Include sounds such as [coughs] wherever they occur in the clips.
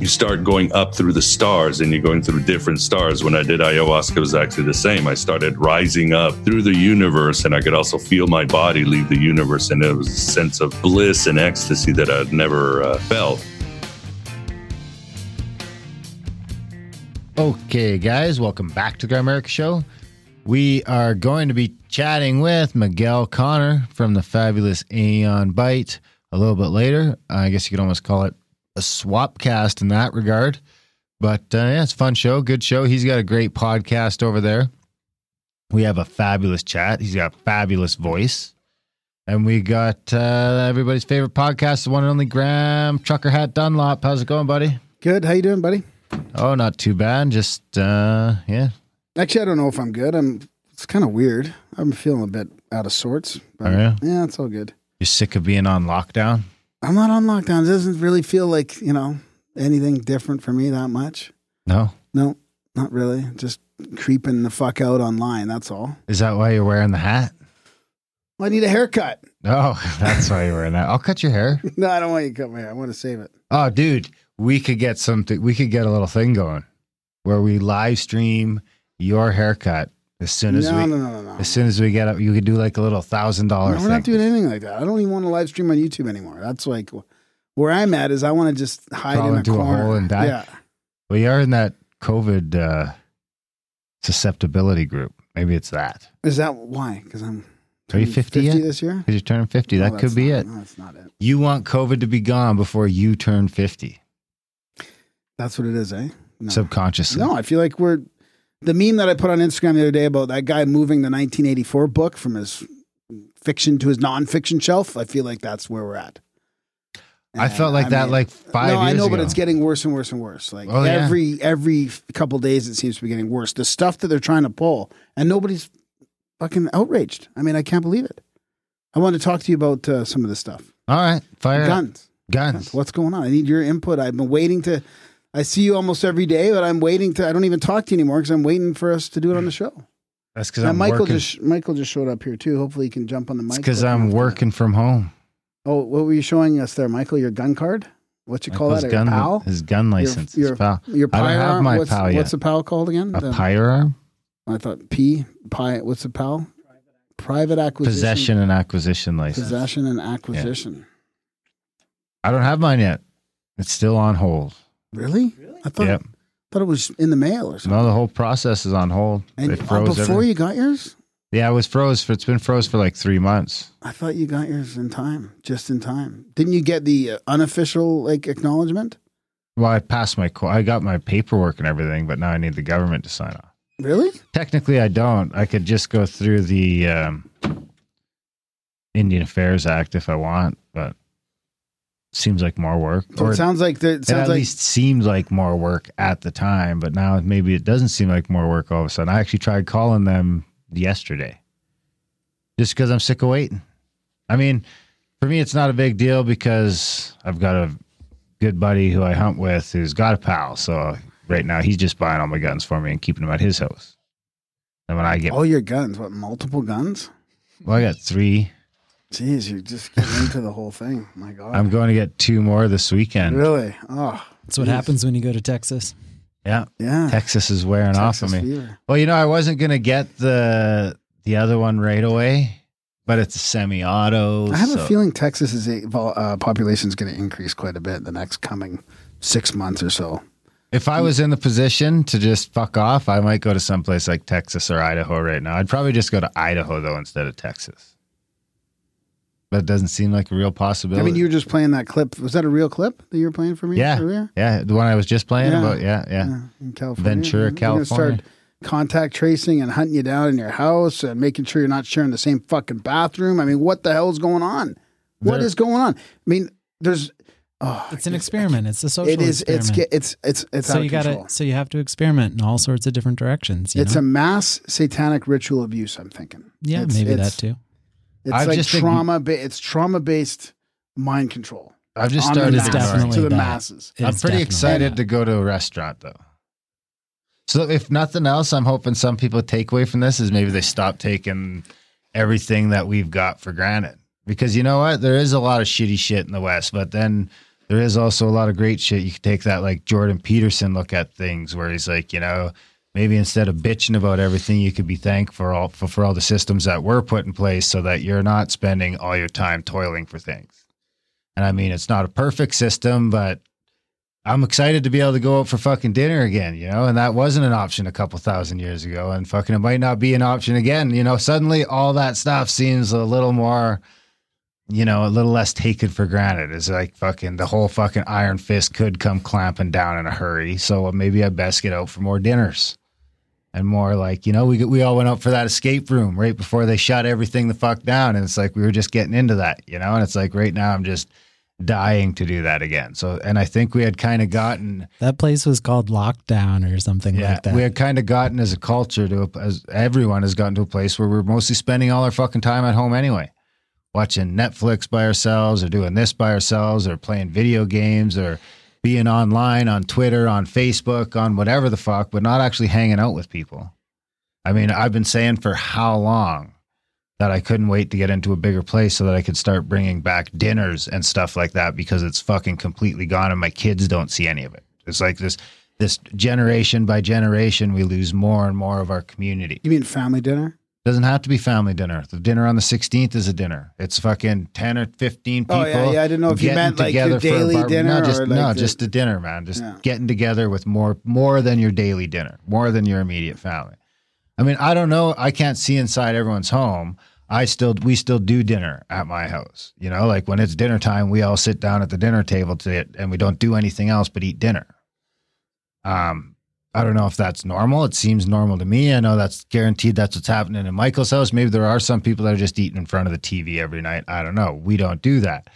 You start going up through the stars and you're going through different stars. When I did ayahuasca, it was actually the same. I started rising up through the universe and I could also feel my body leave the universe. And it was a sense of bliss and ecstasy that I'd never uh, felt. Okay, guys, welcome back to the Grimerica Show. We are going to be chatting with Miguel Conner from the fabulous Aeon Byte a little bit later. I guess you could almost call it a swap cast in that regard. But uh, yeah, it's a fun show, good show. He's got a great podcast over there. We have a fabulous chat. He's got a fabulous voice. And we got uh, everybody's favorite podcast, the one and only Graham Trucker Hat Dunlop. How's it going, buddy? Good. How you doing, buddy? Oh, not too bad. Just uh yeah. Actually, I don't know if I'm good. I'm. It's kind of weird. I'm feeling a bit out of sorts. But Are ya? Yeah, it's all good. You're sick of being on lockdown? I'm not on lockdown. It doesn't really feel like you know anything different for me that much. No. No, not really. Just creeping the fuck out online. That's all. Is that why you're wearing the hat? I need a haircut. Oh, [laughs] that's why you're wearing that. I'll cut your hair. [laughs] No, I don't want you to cut my hair. I want to save it. Oh, dude, we could get something. We could get a little thing going where we live stream your haircut as soon as No, we no, no, no, no. as soon as we get up. You could do like a little thousand dollar No, we're not doing anything like that. I don't even want to live stream on YouTube anymore. That's like where I'm at. Is I want to just hide Crawl in a into a hole and die? Yeah. we are in that COVID uh, susceptibility group. Maybe it's that. Is that why? Because I'm Are you turning 50 yet? this year. Because you're turning fifty. No, that could be not- it. No, that's not it. You want COVID to be gone before you turn fifty, That's what it is, eh? No. subconsciously. no, I feel like we're the meme that I put on Instagram the other day about that guy moving the 1984 book from his fiction to his nonfiction shelf. I feel like that's where we're at. I felt And, like that mean, like five no, I know, ago. but it's getting worse and worse and worse. Like Oh, yeah. every every couple days, it seems to be getting worse. The stuff that they're trying to pull, and nobody's fucking outraged. I mean, I can't believe it. I want to talk to you about uh, some of this stuff. All right, fire up. Guns. Guns. What's going on? I need your input. I've been waiting to. I see you almost every day, but I'm waiting to. I don't even talk to you anymore because I'm waiting for us to do it on the show. That's because I'm Michael working. just Michael just showed up here too. Hopefully, he can jump on the mic. because I'm working from home. Oh, what were you showing us there, Michael? Your gun card? What you call that? Gun, pal? his gun license. your- his pal. Your I don't have my what's, PAL What's the PAL called again? A The- firearm, I thought P. Pi. What's the PAL? Private acquisition. possession and acquisition license. Possession and acquisition. I don't have mine yet. It's still on hold. Really? I thought Yep. thought it was in the mail or something. No, the whole process is on hold. and they uh, froze before everything. you got yours, Yeah, it was froze for. It's been froze for like three months. I thought you got yours in time, just in time. Didn't you get the uh, unofficial like acknowledgement? Well, I passed my. co- I got my paperwork and everything, but now I need the government to sign off. Really? Technically, I don't. I could just go through the um, Indian Affairs Act if I want, but seems like more work. So Or it sounds like the, it it at like least seemed like more work at the time, but now maybe it doesn't seem like more work all of a sudden. I actually tried calling them yesterday just because I'm sick of waiting. I mean, for me, it's not a big deal because I've got a good buddy who I hunt with who's got a pal. So right now he's just buying all my guns for me and keeping them at his house. And when I get, all your guns. What multiple guns? well, I got three. Jeez, you're just getting into the whole thing. My God. I'm going to get two more this weekend. really? Oh, That's what Jeez. happens when you go to Texas. Yeah. yeah. Texas is wearing off Texas of me. fever. Well, you know, I wasn't gonna get the the other one right away, but it's a semi-auto. I have so- a feeling Texas's uh, population is going to increase quite a bit the next coming six months or so. If I was in the position to just fuck off, I might go to someplace like Texas or Idaho right now. I'd probably just go to Idaho though instead of Texas. That doesn't seem like a real possibility. I mean, you were just playing that clip. Was that a real clip that you were playing for me yeah, earlier? yeah, the one I was just playing Yeah. about. Yeah, yeah. in California. Ventura, California. Start contact tracing and hunting you down in your house and making sure you're not sharing the same fucking bathroom. I mean, what the hell is going on? What is There- going on? I mean, there's oh, It's an experiment. It's a social it is it's experiment. ge- it's it's it's so out you gotta so you have to experiment in all sorts of different directions. You It's know? a mass satanic ritual abuse. I'm thinking. yeah, it's- maybe it's- that too. It's I like just think- trauma. Ba- it's trauma based mind control. I've just on the started masses, definitely to the that. masses. It I'm pretty excited that. to go to a restaurant though. So if nothing else, I'm hoping some people take away from this is maybe they stop taking everything that we've got for granted. Because you know what? There is a lot of shitty shit in the West, but then there is also a lot of great shit. You can take that like Jordan Peterson look at things where he's like, you know, maybe instead of bitching about everything, you could be thankful for all for, for all the systems that were put in place so that you're not spending all your time toiling for things. And I mean, it's not a perfect system, but I'm excited to be able to go out for fucking dinner again, you know, and that wasn't an option a couple thousand years ago. And fucking it might not be an option again. You know, suddenly all that stuff seems a little more, you know, a little less taken for granted. It's like fucking the whole fucking iron fist could come clamping down in a hurry. So uh, maybe I best get out for more dinners. And more like, you know, we we all went out for that escape room right before they shut everything the fuck down. And it's like we were just getting into that, you know? And it's like right now I'm just dying to do that again. So, and I think we had kind of gotten, That place was called Lockdown or something yeah, like that. we had kind of gotten as a culture to, as everyone has gotten to a place where we're mostly spending all our fucking time at home anyway, watching Netflix by ourselves or doing this by ourselves or playing video games or being online on Twitter, on Facebook, on whatever the fuck, but not actually hanging out with people. I mean, I've been saying for how long that I couldn't wait to get into a bigger place so that I could start bringing back dinners and stuff like that because it's fucking completely gone and my kids don't see any of it. It's like this this generation by generation we lose more and more of our community. You mean family dinner? Doesn't have to be family dinner. The dinner on the 16th is a dinner. It's fucking 10 or 15 people. Oh, yeah, yeah, I didn't know if you meant, like, your daily dinner No, just, or, like, no, the- just a dinner, man. Just Yeah. getting together with more more than your daily dinner, more than your immediate family. I mean, I don't know. I can't see inside everyone's home. I still, we still do dinner at my house. You know, like when it's dinner time, we all sit down at the dinner table to it, and we don't do anything else but eat dinner. Um, I don't know if that's normal. It seems normal to me. I know that's guaranteed. That's what's happening in Michael's house. Maybe there are some people that are just eating in front of the TV every night. I don't know. We don't do that.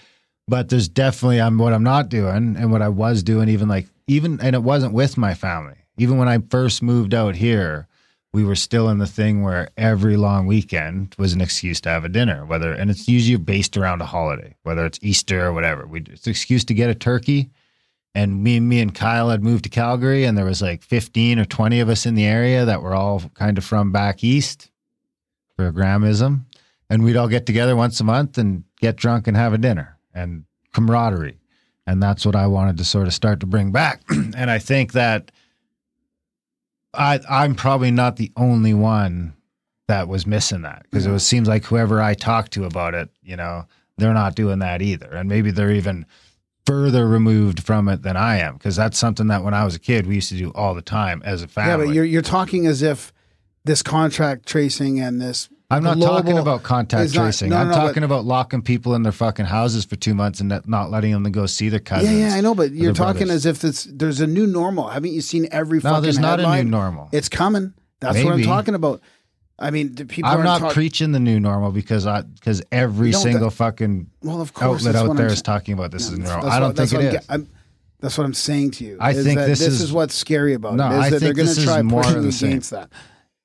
But there's definitely I'm what I'm not doing, and what I was doing, even like even, and it wasn't with my family. Even when I first moved out here, we were still in the thing where every long weekend was an excuse to have a dinner, whether and it's usually based around a holiday, whether it's Easter or whatever. We it's an excuse to get a turkey. And me, me and Kyle had moved to Calgary, and there was like fifteen or twenty of us in the area that were all kind of from back east for a Gramism, and we'd all get together once a month and get drunk and have a dinner and camaraderie, and that's what I wanted to sort of start to bring back. [clears throat] and I think that I I'm probably not the only one that was missing that because it was seems like whoever I talked to about it, you know, they're not doing that either, and maybe they're even further removed from it than I am because that's something that when I was a kid we used to do all the time as a family. Yeah, but you're you're talking as if this contract tracing and this. I'm not talking about contact not- tracing. no, I'm no, talking about locking people in their fucking houses for two months and not- letting them go see their cousins. Yeah, yeah, I know, but you're talking brothers. as if this, there's a new normal. Haven't you seen every No, there's not a new normal. It's coming. That's what I'm talking about. I mean, the people I'm aren't talk- preaching the new normal because I because every No, that- single fucking Well, of course, outlet out what there I'm is sa- talking about this Yeah, is new that's- normal. that's I don't that's think it is. it I'm I'm- that's what I'm saying to you. I is think that this this is- is what's scary about No, it. Is I that they're going this to is try more pushing of the same. against that.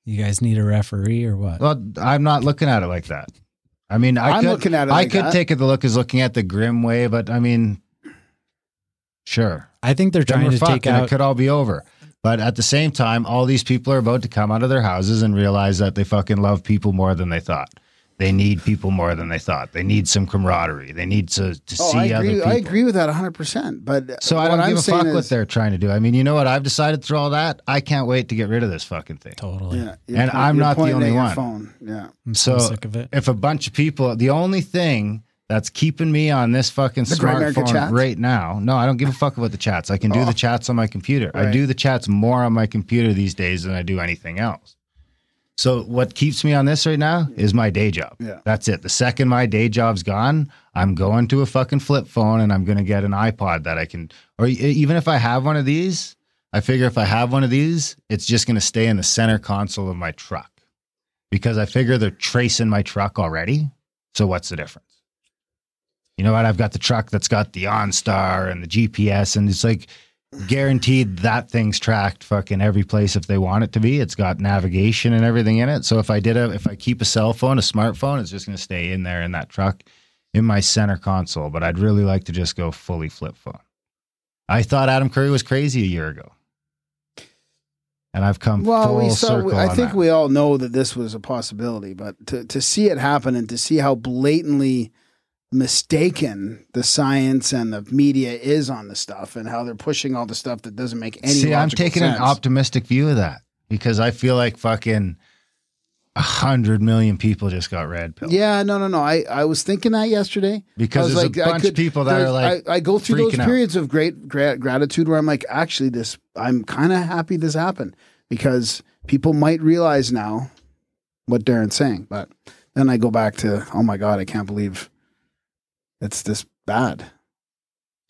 you guys need a referee or what? Well, I'm not looking at it like that. I mean, I I'm could, looking at it I like could that. take it the look as looking at the grim way, but I mean, sure. I think they're trying we're to take and out. it could all be over. But at the same time, all these people are about to come out of their houses and realize that they fucking love people more than they thought. They need people more than they thought. They need some camaraderie. They need to, to Oh, see I other agree. people. I agree with that 100. percent But So I don't I'm give a fuck is, what they're trying to do. I mean, you know what? I've decided through all that, I can't wait to get rid of this fucking thing. totally. Yeah, And point- I'm not the only one. Phone. Yeah, I'm so, So sick of it. if a bunch of people, the only thing that's keeping me on this fucking The smartphone right now, no, I don't give a fuck about the chats. I can do Oh. the chats on my computer. I do the chats more on my computer these days than I do anything else. So what keeps me on this right now is my day job. Yeah. That's it. The second my day job's gone, I'm going to a fucking flip phone and I'm going to get an iPod that I can, or even if I have one of these, I figure if I have one of these, it's just going to stay in the center console of my truck because I figure they're tracing my truck already. So what's the difference? You know what? I've got the truck that's got the OnStar and the GPS, and it's like guaranteed that thing's tracked fucking every place if they want it to be. It's got navigation and everything in it. So if I did a, if I keep a cell phone, a smartphone, it's just going to stay in there in that truck in my center console. But I'd really like to just go fully flip phone. I thought Adam Curry was crazy a year ago. And I've come Well, full we saw. circle. I think that. we all know that this was a possibility, but to to see it happen and to see how blatantly mistaken the science and the media is on the stuff, and how they're pushing all the stuff that doesn't make any. See, I'm taking sense. an optimistic view of that because I feel like fucking a hundred million people just got red pill. Yeah, no, no, no. I, I was thinking that yesterday. Because there's like, a bunch could- of people that are like I, I go through those freaking out. periods of great gra- gratitude where I'm like, actually, this, I'm kind of happy this happened because people might realize now what Darren's saying. But then I go back to, oh my God, I can't believe it's this bad.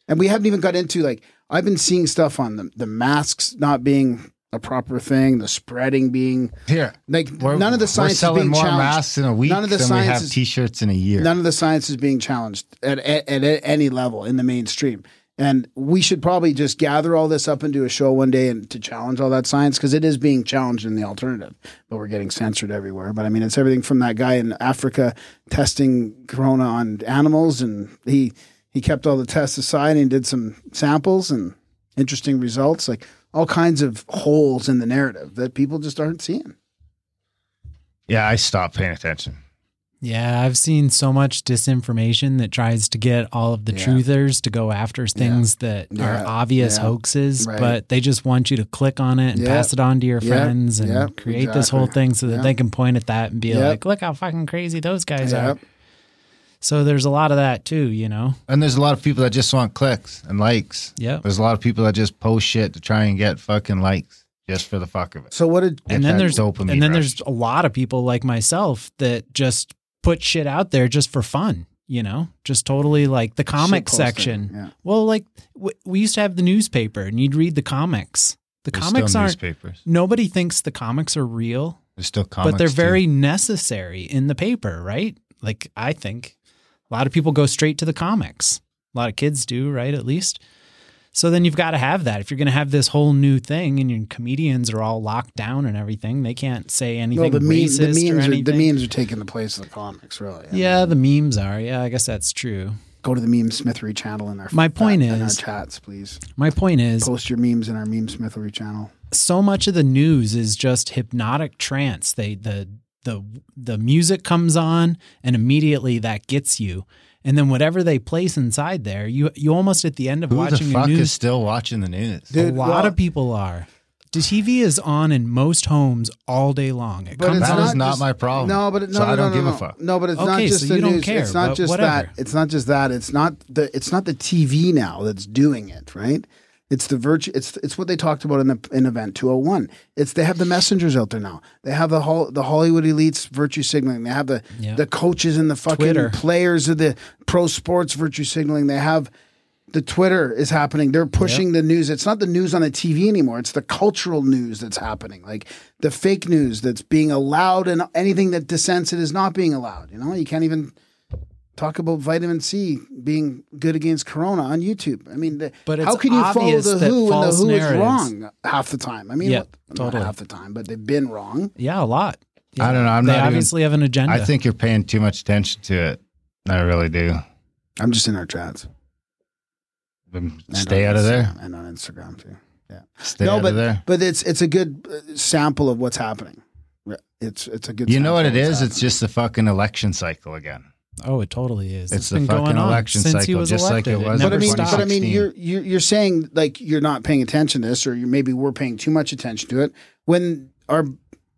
And we haven't even got into like, I've been seeing stuff on the, the masks not being a proper thing, the spreading being Here, like none of the science we're science is selling being more challenged. masks in a week None of the than we have is- t-shirts in a year. None of the science is being challenged at, at, at any level in the mainstream. And we should probably just gather all this up and do a show one day and to challenge all that science because it is being challenged in the alternative. But we're getting censored everywhere. But I mean, it's everything from that guy in Africa testing corona on animals, and he he kept all the tests aside and did some samples and interesting results, like all kinds of holes in the narrative that people just aren't seeing. yeah, I stopped paying attention. Yeah, I've seen so much disinformation that tries to get all of the Yeah. truthers to go after things that Yeah. are obvious Yeah. hoaxes, Right. but they just want you to click on it and Yep. pass it on to your Yep. friends and Yep. create this whole thing so that Yep. they can point at that and be Yep. like, look how fucking crazy those guys are. So there's a lot of that too, you know? And there's a lot of people that just want clicks and likes. Yeah. There's a lot of people that just post shit to try and get fucking likes just for the fuck of it. So what did and then there's dopamine and then rush. there's a lot of people like myself that just put shit out there just for fun you know just totally like the comic section yeah. well like w- we used to have the newspaper and you'd read the comics the There's comics still aren't newspapers. nobody thinks the comics are real There's still comics. but they're too. very necessary in the paper right like i think a lot of people go straight to the comics a lot of kids do right at least so then you've got to have that if you're going to have this whole new thing and your comedians are all locked down and everything they can't say anything No, the, meme, racist the or memes are the memes are taking the place of the comics, really. I yeah mean, the memes are yeah i guess that's true go to the meme smithery channel in our My point in our is- chats, please. my point is Post your memes in our meme smithery channel. so much of the news is just hypnotic trance. They the the the music comes on and immediately that gets you. And then whatever they place inside there, you you almost at the end of Who the watching a fuck news is still watching the news? Dude, a lot well- of people are. The TV is on in most homes all day long. It But comes it's That on. is not just- my problem. No, but it, no, So no, I don't no, give no, a fuck. No, but it's not just so the you don't news. care, it's not just whatever. that. It's not just that. It's not the. It's not the TV now that's doing it. Right. It's the virtue. It's it's what they talked about in the in event two hundred one. It's they have the messengers out there now. They have the whole the Hollywood elites virtue signaling. They have the Yeah. the coaches and the fucking Twitter. players of the pro sports virtue signaling. They have the Twitter is happening. They're pushing the news. It's not the news on the TV anymore. It's the cultural news that's happening. Like the fake news that's being allowed and anything that dissents it is not being allowed. You know, you can't even talk about vitamin C being good against corona on YouTube. I mean, the, But how can you follow the WHO and the false WHO is narratives- wrong half the time? I mean, Yeah, what- not totally. half the time, but they've been wrong. yeah, a lot. I don't know. I'm they not even- obviously have an agenda. I think you're paying too much attention to it. I really do. I'm just in our chats. Stay out of there. And on Instagram too. Yeah. Stay no, out but of there. but it's it's a good uh, sample of what's happening. It's it's a good. You know what it is? sample of is? what's It's just the fucking election cycle again. Oh, it totally is. It's the been fucking going on election since he cycle, was just like elected. it was But never I mean, but I mean, you're, you're you're saying like you're not paying attention to this, or you maybe we're paying too much attention to it. When our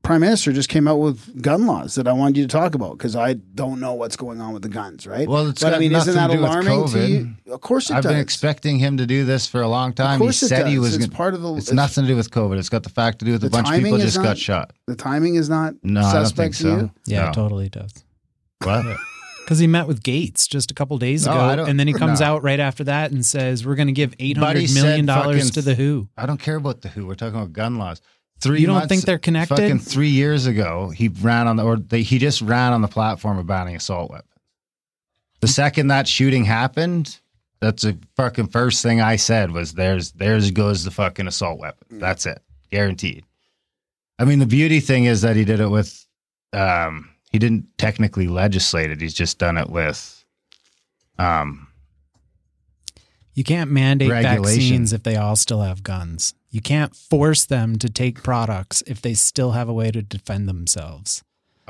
prime minister just came out with gun laws that I wanted you to talk about because I don't know what's going on with the guns, right? Well, it's but I got mean, isn't nothing that to do with alarming to you? COVID. Of course, it I've does. been expecting him to do this for a long time. Of course he it said he does. was. It's gonna- part of the- It's it's- nothing to do with COVID. It's got the fact to do with a The bunch of people timing is just not- got shot. the timing is not No, I don't think so. you. yeah, No. it totally does. What? Because he met with Gates just a couple days No, ago, and then he comes no. out right after that and says, "We're going to give eight hundred million dollars to the Who." I don't care about the Who. We're talking about gun laws. Three You don't months- think they're connected? Fucking three years ago, he ran on the or they, he just ran on the platform of banning assault weapons. The second that shooting happened, that's the fucking first thing I said was there's there's goes the fucking assault weapon. That's it, guaranteed. I mean, the beauty thing is that he did it with, um, he didn't technically legislate it. He's just done it with, um, You can't mandate Regulation. vaccines if they all still have guns. You can't force them to take products if they still have a way to defend themselves.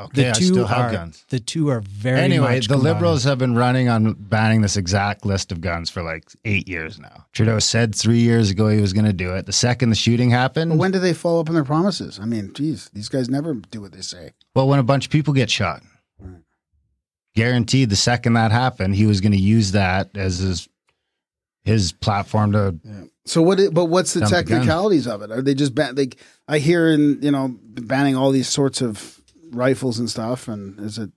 Okay, The I two still have are guns. the two are very anyway, much the combined. liberals have been running on banning this exact list of guns for like eight years now. Trudeau said three years ago he was going to do it. The second the shooting happened, But when do they follow up on their promises? I mean, geez, these guys never do what they say. well, when a bunch of people get shot, guaranteed the second that happened, he was going to use that as his his platform to. So what? But what's the Dump the technicalities of it? Are they just ban? Like I hear in you know banning all these sorts of rifles and stuff, and is it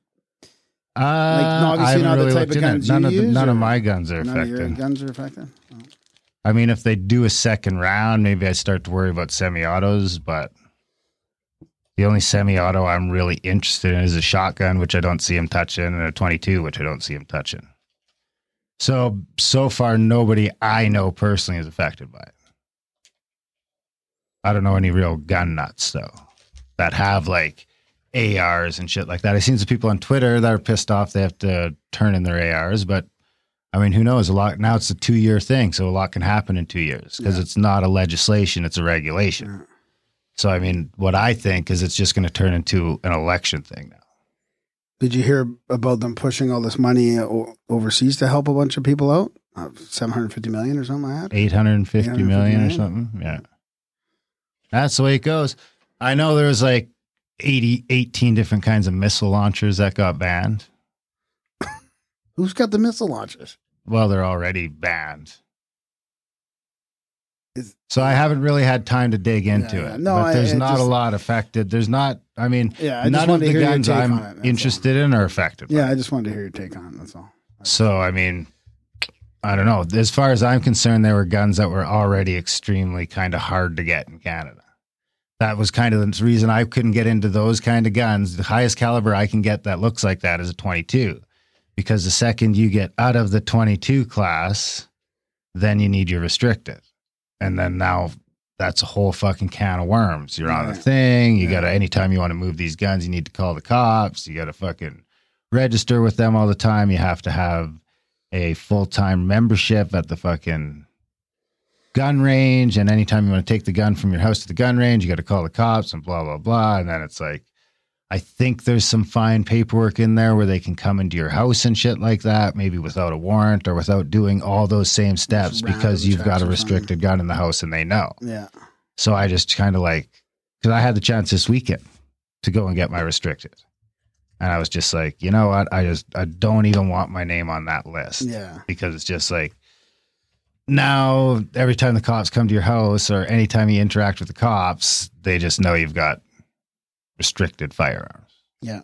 Uh, no, obviously not the type of guns None of the, use, none of my guns are none of your affected. guns are affected? I mean, if they do a second round, maybe I start to worry about semi-autos, but the only semi-auto I'm really interested in is a shotgun, which I don't see him touching, and a 22, which I don't see him touching. So so far, nobody I know personally is affected by it. I don't know any real gun nuts though that have like ARs and shit like that. I've seen some people on Twitter that are pissed off they have to turn in their ARs, but I mean, who knows? A lot now. It's a two-year thing, so a lot can happen in two years because it's not a legislation; it's a regulation. So, I mean, what I think is it's just going to turn into an election thing now. Did you hear about them pushing all this money o- overseas to help a bunch of people out? Uh, Seven hundred fifty million or something like that. Eight hundred and fifty 850 million or something. Yeah, that's the way it goes. I know there was like 80, 18 different kinds of missile launchers that got banned. [laughs] Who's got the missile launchers? Well, they're already banned. Is- So I haven't really had time to dig into Yeah, it. no, but there's I not a lot affected. There's not. I mean, Yeah, I just none of the guns I'm it, that's all. interested in are affected. Yeah. I just wanted to hear your take on it. That's all. So I mean, I don't know. As far as I'm concerned, there were guns that were already extremely kind of hard to get in Canada. That was kind of the reason I couldn't get into those kind of guns. The highest caliber I can get that looks like that is a 22, because the second you get out of the 22 class, then you need your restricted, and then now that's a whole fucking can of worms. You're on the thing. You Yeah. got to anytime you want to move these guns, you need to call the cops. You got to fucking register with them all the time. You have to have a full time membership at the fucking gun range. And anytime you want to take the gun from your house to the gun range, you got to call the cops and blah, blah, blah. And then it's like, I think there's some fine paperwork in there where they can come into your house and shit like that, maybe without a warrant or without doing all those same steps because you've got a restricted gun in the house and they know. Yeah. So I just kind of like, because I had the chance this weekend to go and get my restricted. And I was just like, you know what? I just, I don't even want my name on that list Yeah. because it's just like, now every time the cops come to your house or anytime you interact with the cops, they just know you've got restricted firearms. Yeah.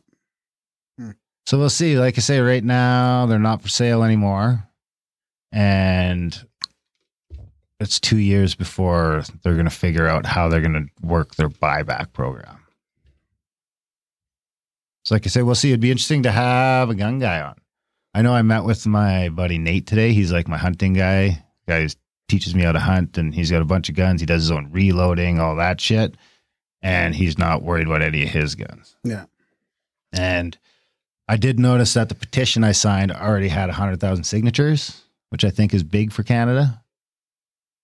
Hmm. So we'll see. Like I say, right now, they're not for sale anymore. And it's two years before they're going to figure out how they're going to work their buyback program. So, like I say, we'll see. It'd be interesting to have a gun guy on. I know I met with my buddy Nate today. He's like my hunting guy. Guy who teaches me how to hunt, and he's got a bunch of guns. He does his own reloading, all that shit. And he's not worried about any of his guns. Yeah. And I did notice that the petition I signed already had 100,000 signatures, which I think is big for Canada.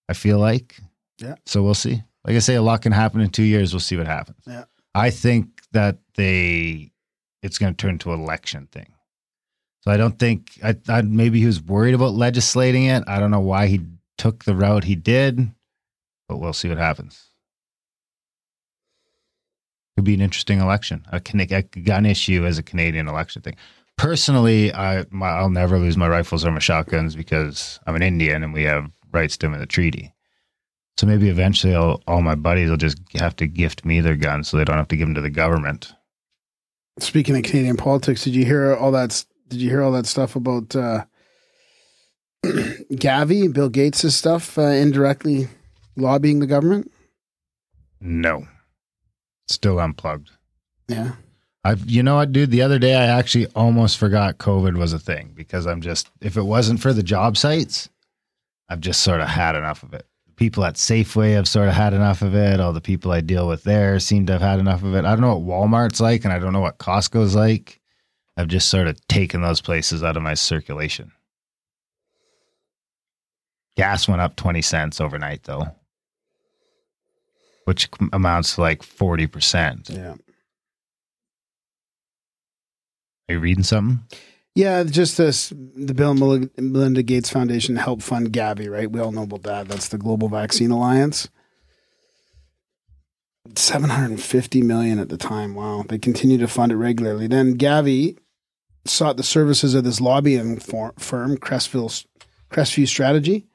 I feel like. Yeah. So we'll see. Like I say, a lot can happen in two years. We'll see what happens. Yeah. I think that they, it's going to turn to an election thing. So I don't think, I, I maybe he was worried about legislating it. I don't know why he took the route he did, but we'll see what happens. Could be an interesting election, a, a gun issue as a Canadian election thing. Personally, I my, I'll never lose my rifles or my shotguns because I'm an Indian and we have rights to them in the treaty. So maybe eventually I'll, all my buddies will just have to gift me their guns so they don't have to give them to the government. Speaking of Canadian politics, did you hear all that Did you hear all that stuff about uh, [clears throat] Gavi, Bill Gates' stuff, uh, indirectly lobbying the government? No. Still unplugged. Yeah. I've, you know what, dude? The other day, I actually almost forgot COVID was a thing because I'm just, if it wasn't for the job sites, I've just sort of had enough of it. People at Safeway have sort of had enough of it. All the people I deal with there seem to have had enough of it. I don't know what Walmart's like, and I don't know what Costco's like. I've just sort of taken those places out of my circulation. Gas went up 20 cents overnight, though, which amounts to like 40%. Yeah. Are you reading something? Yeah, just this the Bill and Melinda Gates Foundation help fund Gavi, right? We all know about that. That's the Global Vaccine Alliance. 750 million at the time. Wow. They continue to fund it regularly. Then Gavi sought the services of this lobbying for- firm, Crestville, Crestview Strategy.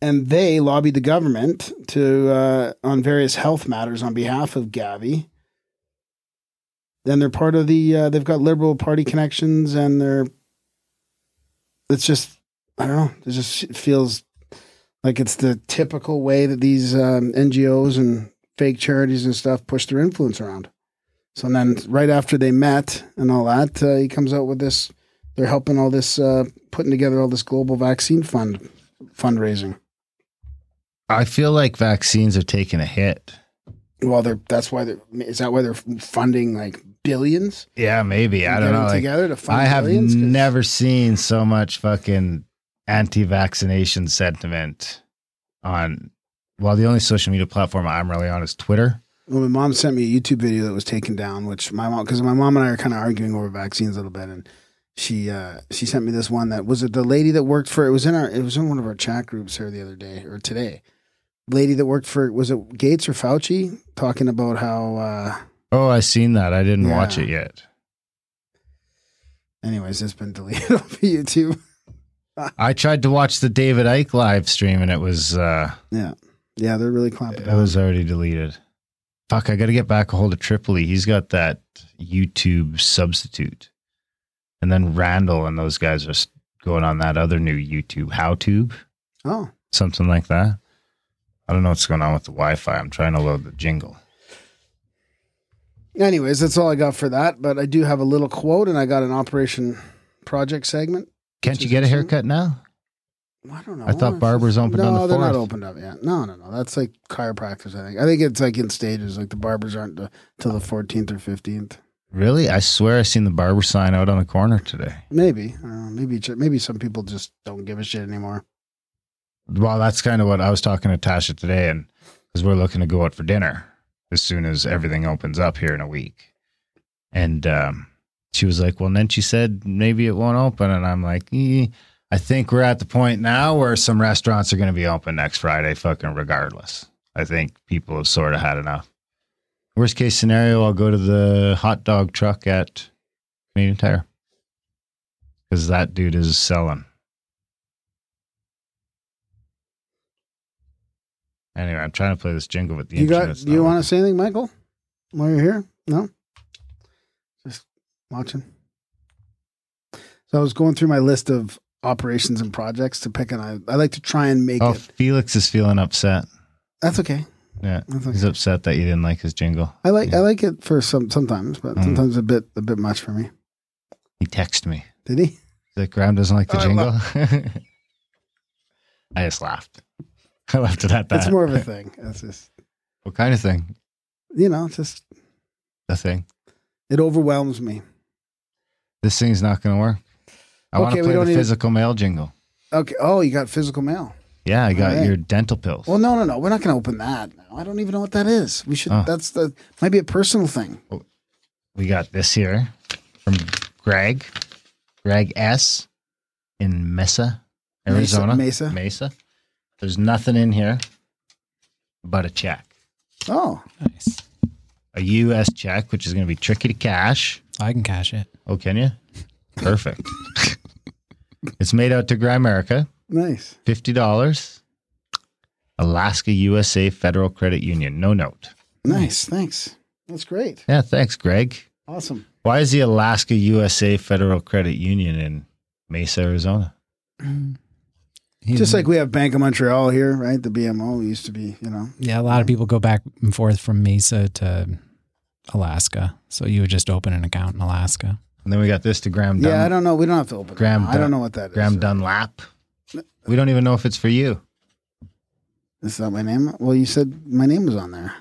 And they lobbied the government to uh, on various health matters on behalf of Gavi then they're part of the uh, they've got liberal party connections and they're it's just i don't know it just feels like it's the typical way that these um, ngos and fake charities and stuff push their influence around so then right after they met and all that uh, he comes out with this they're helping all this uh, putting together all this global vaccine fund fundraising I feel like vaccines are taking a hit. well they're that's why they're is that why they're funding like billions Yeah, maybe. I don't know. Like, together to fund I have billions? never seen so much fucking anti-vaccination sentiment on. Well, the only social media platform I'm really on is Twitter. Well, my mom sent me a YouTube video that was taken down, which my mom, because my mom and I are kind of arguing over vaccines a little bit, and she uh, she sent me this one that was it the lady that worked for it was in our it was in one of our chat groups here the other day or today. Lady that worked for was it Gates or Fauci talking about how. Uh, Oh, I seen that. I didn't watch it yet. anyways, it's been deleted [laughs] off of YouTube. [laughs] I tried to watch the David Icke live stream and it was uh Yeah, yeah, they're really clamping it down. was already deleted. Fuck, I got to get back a hold of Tripoli. He's got that YouTube substitute. And then Randall and those guys are going on that other new YouTube, HowTube. oh, something like that. I don't know what's going on with the Wi-Fi. I'm trying to load the jingle. anyways, that's all I got for that. But I do have a little quote, and I got an Operation Project segment. Can't you get a haircut now? I don't know. I thought barbers just- opened no, on the No, they're not opened up yet. No, no, no. That's like chiropractors. I think. I think it's like in stages. Like the barbers aren't till the fourteenth or fifteenth. Really? I swear I seen the barber sign out on the corner today. Maybe. I. Maybe. Maybe some people just don't give a shit anymore. Well, that's kind of what I was talking to Tasha today, and because we're looking to go out for dinner as soon as everything opens up here in a week, and um, she was like, "Well, then she said maybe it won't open," and I'm like, eh, "I think we're at the point now where some restaurants are going to be open next Friday, fucking regardless. I think people have sort of had enough. Worst case scenario, I'll go to the hot dog truck at Canadian Tire because that dude is selling." Anyway, I'm trying to play this jingle with the you got? Do you want to say anything, Michael? While you're here? No. Just watching. So I was going through my list of operations and projects to pick, and I, I like to try and make Oh, it. Felix is feeling upset. That's okay. Yeah, That's he's upset that you didn't like his jingle. I like Yeah. I like it for some sometimes, but Mm. sometimes a bit a bit much for me. He texted me. Did he? He's like, Graham doesn't like the I jingle. [laughs] I just laughed. [laughs] I left it at that. It's more of a [laughs] thing. It's just what kind of thing? you know, it's just The thing. it overwhelms me. This thing's not going to work. I want to we play the don't even- physical mail jingle. Okay. Oh, you got physical mail. Yeah, I got All right. your dental pills. Well, no, no, no. We're not going to open that. now. I don't even know what that is. We should. Oh. That's the might be a personal thing. Oh, we got this here from Greg, Greg S. in Mesa, Mesa- Arizona. Mesa. Mesa. There's nothing in here but a check. Oh, Nice. A U.S. check, which is going to be tricky to cash. I can cash it. Oh, can you? Perfect. [laughs] it's made out to Grimerica. nice. Fifty dollars. Alaska USA Federal Credit Union. No note. Nice. Thanks. That's great. Yeah, thanks, Greg. Awesome. Why is the Alaska USA Federal Credit Union in Mesa, Arizona? Just like we have Bank of Montreal here, right? The BMO used to be, you know. yeah, a lot of people go back and forth from Mesa to Alaska. So you would just open an account in Alaska. And then we got this to Graham Dun- Yeah, I don't know. We don't have to open. Graham Graham, I don't know what that is. Graham Dunlap. We don't even know if it's for you. Is that my name? Well, you said my name was on there.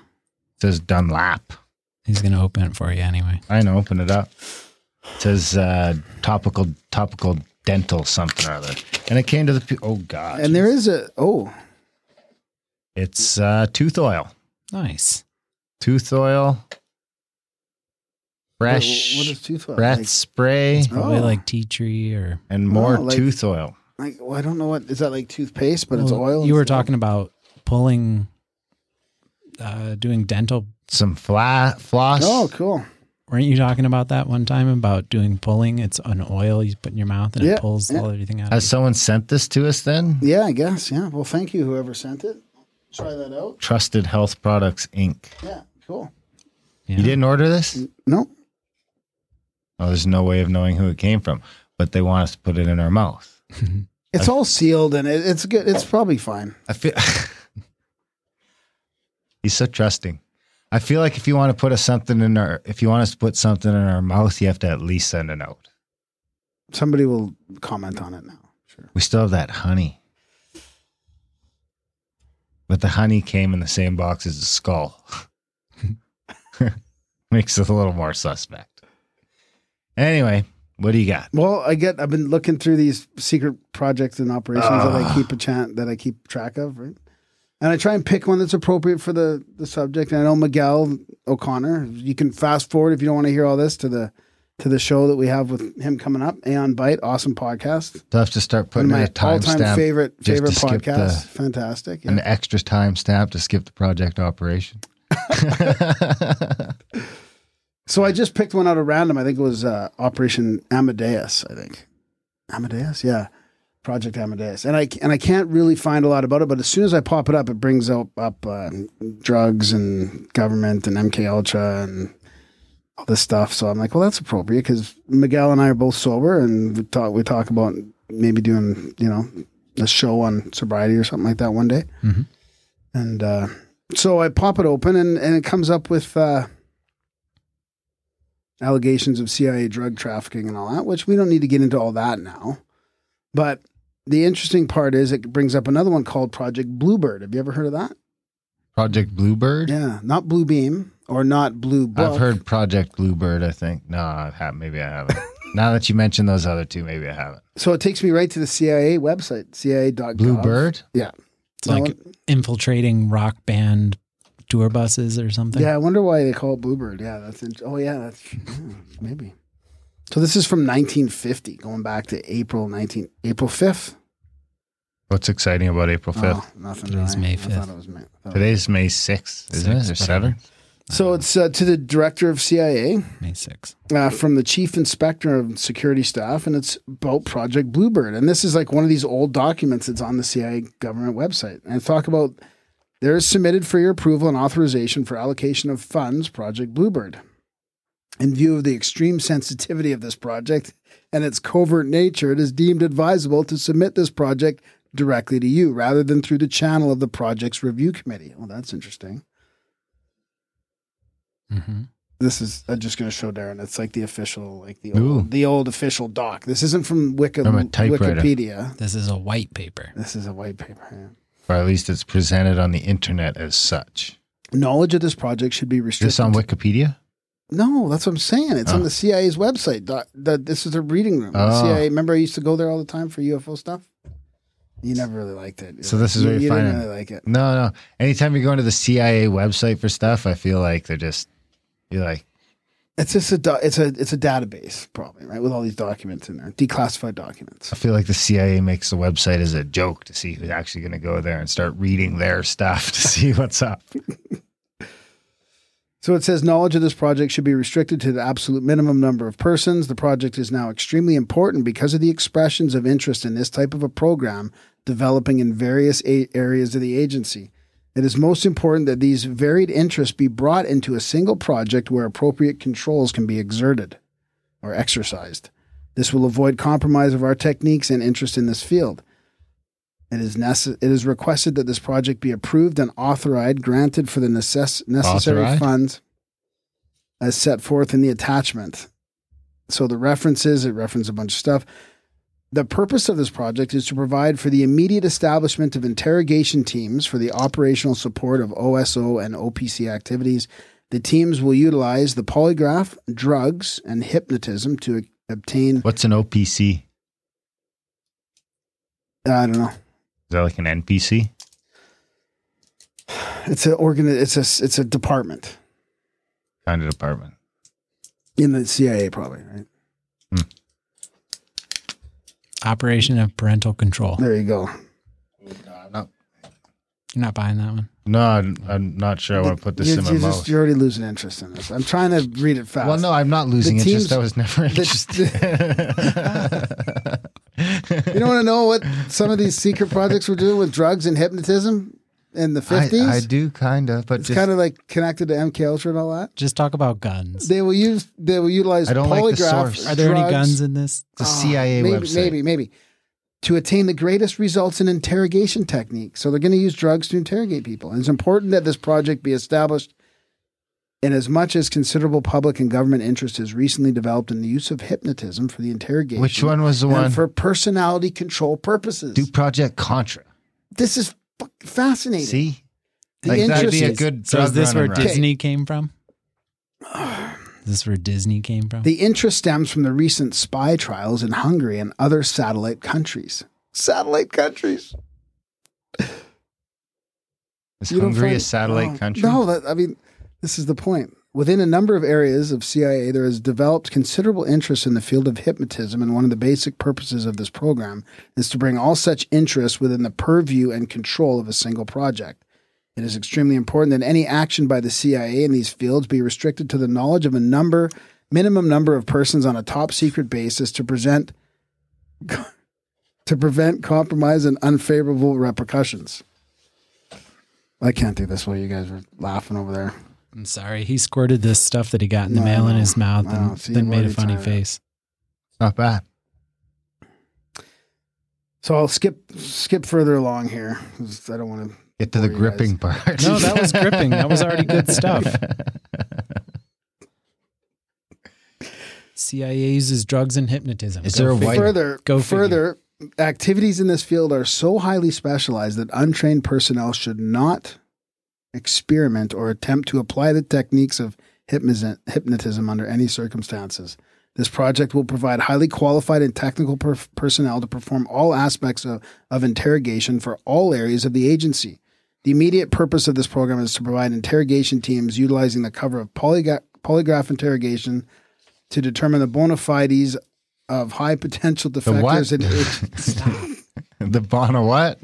It says Dunlap. He's going to open it for you anyway. I know. Open it up. It says uh, topical topical dental something or other. And it came to the pe- oh god. And there is a oh, it's uh, tooth oil. Nice. Tooth oil. Fresh What is tooth oil? breath Like- spray Probably Oh. like tea tree or. and more Oh, like- tooth oil. Like, well, I don't know what is that like toothpaste, but it's Well, oil. You were instead? talking about pulling, uh, doing dental. Some flat floss. Oh, cool. Weren't you talking about that one time about doing pulling? It's an oil you put in your mouth and Yeah, it pulls yeah. all everything out. Has of someone sent this to us then? Yeah, I guess. Yeah. Well, thank you, whoever sent it. Try that out. Trusted Health Products Inc. Yeah, cool. you. You didn't order this? No, There's no way of knowing who it came from, but they want us to put it in our mouth. [laughs] it's all sealed and it, it's good. It's probably fine. I feel [laughs] he's so trusting. I feel like if you want to put us something in our, if you want us to put something in our mouth, you have to at least send a note. Somebody will comment on it now. Sure. We still have that honey, but the honey came in the same box as the skull. [laughs] Makes it a little more suspect. Anyway, what do you got? Well, I get. I've been looking through these secret projects and operations that I ah. keep a chan that I keep track of, right? And I try and pick one that's appropriate for the the subject. And I know Miguel O'Connor. You can fast forward if you don't want to hear all this to the to the show that we have with him coming up. Aeon Byte, awesome podcast. Do I have to start putting my a all time favorite favorite skip the- podcast. Fantastic. yeah. an extra time stamp to skip the project operation? [laughs] [laughs] So I just picked one out of random. I think it was uh, Operation Amadeus. I think Amadeus, yeah, Project Amadeus. And I and I can't really find a lot about it, but as soon as I pop it up, it brings up up uh, drugs and government and MK Ultra and all this stuff. So I'm like, well, that's appropriate because Miguel and I are both sober, and we talk we talk about maybe doing you know a show on sobriety or something like that one day. Mhm. And uh, so I pop it open, and and it comes up with. Uh, allegations of CIA drug trafficking and all that, which we don't need to get into all that now. But the interesting part is it brings up another one called Project Bluebird. Have you ever heard of that? Project Bluebird. Yeah, not Blue Beam or not Blue Book. I've heard Project Bluebird. I think no, I have maybe I haven't. [laughs] now that you mentioned those other two, maybe I haven't. So it takes me right to the CIA website, CIA.gov. Bluebird. Yeah. It's like infiltrating rock band tour buses or something. Yeah, I wonder why they call it Bluebird. Yeah, that's int- oh yeah, that's yeah, maybe. So this is from 1950, going back to April 19 April 5th. What's exciting about April fifth? Oh, nothing. Today's really. May I thought 5th. it was May. Thought- Today's May sixth, isn't it? Or Sixth, seventh? So it's uh, to the director of CIA May 6th. uh, from the chief inspector of security staff, and it's about Project Bluebird. And this is like one of these old documents that's on the CIA government website. And talk about there is submitted for your approval and authorization for allocation of funds, Project Bluebird. In view of the extreme sensitivity of this project and its covert nature, it is deemed advisable to submit this project directly to you rather than through the channel of the project's review committee. Well, that's interesting. Mm-hmm. This is I'm just going to show Darren. It's like the official, like the Ooh. old, the old official doc. This isn't from Wiki, From a typewriter. Wikipedia. This is a white paper. This is a white paper. yeah. Or at least it's presented on the internet as such. Knowledge of this project should be restricted. this on Wikipedia? no, that's what I'm saying. It's on Oh. the CIA's website. Doc, the, this is a reading room. The Oh. CIA. Remember, I used to go there all the time for UFO stuff. You never really liked it. So this is where you you find didn't really like it. No, no. Anytime you go into the CIA website for stuff, I feel like they're just you're like, It's just a it's a it's a database probably right with all these documents in there, declassified documents. I feel like the CIA makes the website as a joke to see who's actually going to go there and start reading their stuff to [laughs] see what's up. So it says knowledge of this project should be restricted to the absolute minimum number of persons. The project is now extremely important because of the expressions of interest in this type of a program developing in various a- areas of the agency. It is most important that these varied interests be brought into a single project where appropriate controls can be exerted or exercised. This will avoid compromise of our techniques and interest in this field. It is, necess- it is requested that this project be approved and authorized, granted for the necess- necessary Authorized? funds as set forth in the attachment. So the references, it references a bunch of stuff. The purpose of this project is to provide for the immediate establishment of interrogation teams for the operational support of OSO and OPC activities. The teams will utilize the polygraph, drugs, and hypnotism to obtain. What's an OPC? I don't know. Is that like an NPC? It's a organ. It's a it's a department Kind of department. in the CIA, probably. Right hmm. Operation of parental control. there, you go. No, You're not buying that one. no I'm, I'm not sure I want to put this you're, in my you're, mouth. just, you're already losing interest in this. I'm trying to read it fast. well, no, I'm not losing The interest. teams- I was never [laughs] interested. [laughs] You don't want to know what some of these secret projects were doing with drugs and hypnotism in the 50s? I do kind of, but It's kind of like connected to MK Ultra and all that. Just talk about guns. They will use. They will utilize I don't like the polygraph. source. Are there any guns in this? the Ah, CIA maybe, website. Maybe, maybe. To attain the greatest results in interrogation techniques. So they're going to use drugs to interrogate people. And it's important that this project be established in as much as considerable public and government interest has recently developed in the use of hypnotism for the interrogation. Which one was the and one? For personality control purposes. do Project Contra. this is fuck- fascinating. See, The like that'd interest be a is- good. So is this where running route. Disney came from? [sighs] Is this where Disney came from? The interest stems from the recent spy trials in Hungary and other satellite countries. Satellite countries. Is You don't Hungary a satellite oh, country? No, that, I mean, this is the point. Within a number of areas of CIA, there has developed considerable interest in the field of hypnotism, and one of the basic purposes of this program is to bring all such interests within the purview and control of a single project. It is extremely important that any action by the CIA in these fields be restricted to the knowledge of a number, minimum number of persons on a top secret basis to present to prevent compromise and unfavorable repercussions. I can't do this while you guys are laughing over there. I'm sorry. He squirted this stuff that he got in the No, mail in his mouth no, and see, then made a funny tried it. face. Not bad. So I'll skip skip further along here 'cause I don't want to. Get to the Bore guys. gripping part. [laughs] No, that was gripping. That was already good stuff. [laughs] CIA uses drugs and hypnotism. Is Go there a figure. Further, Go further, activities in this field are so highly specialized that untrained personnel should not experiment or attempt to apply the techniques of hypnotism under any circumstances. This project will provide highly qualified and technical per- personnel to perform all aspects of, of interrogation for all areas of the agency. The immediate purpose of this program is to provide interrogation teams utilizing the cover of polyga- polygraph interrogation to determine the bona fides of high potential what? defectors and agents. [laughs] the Bona what?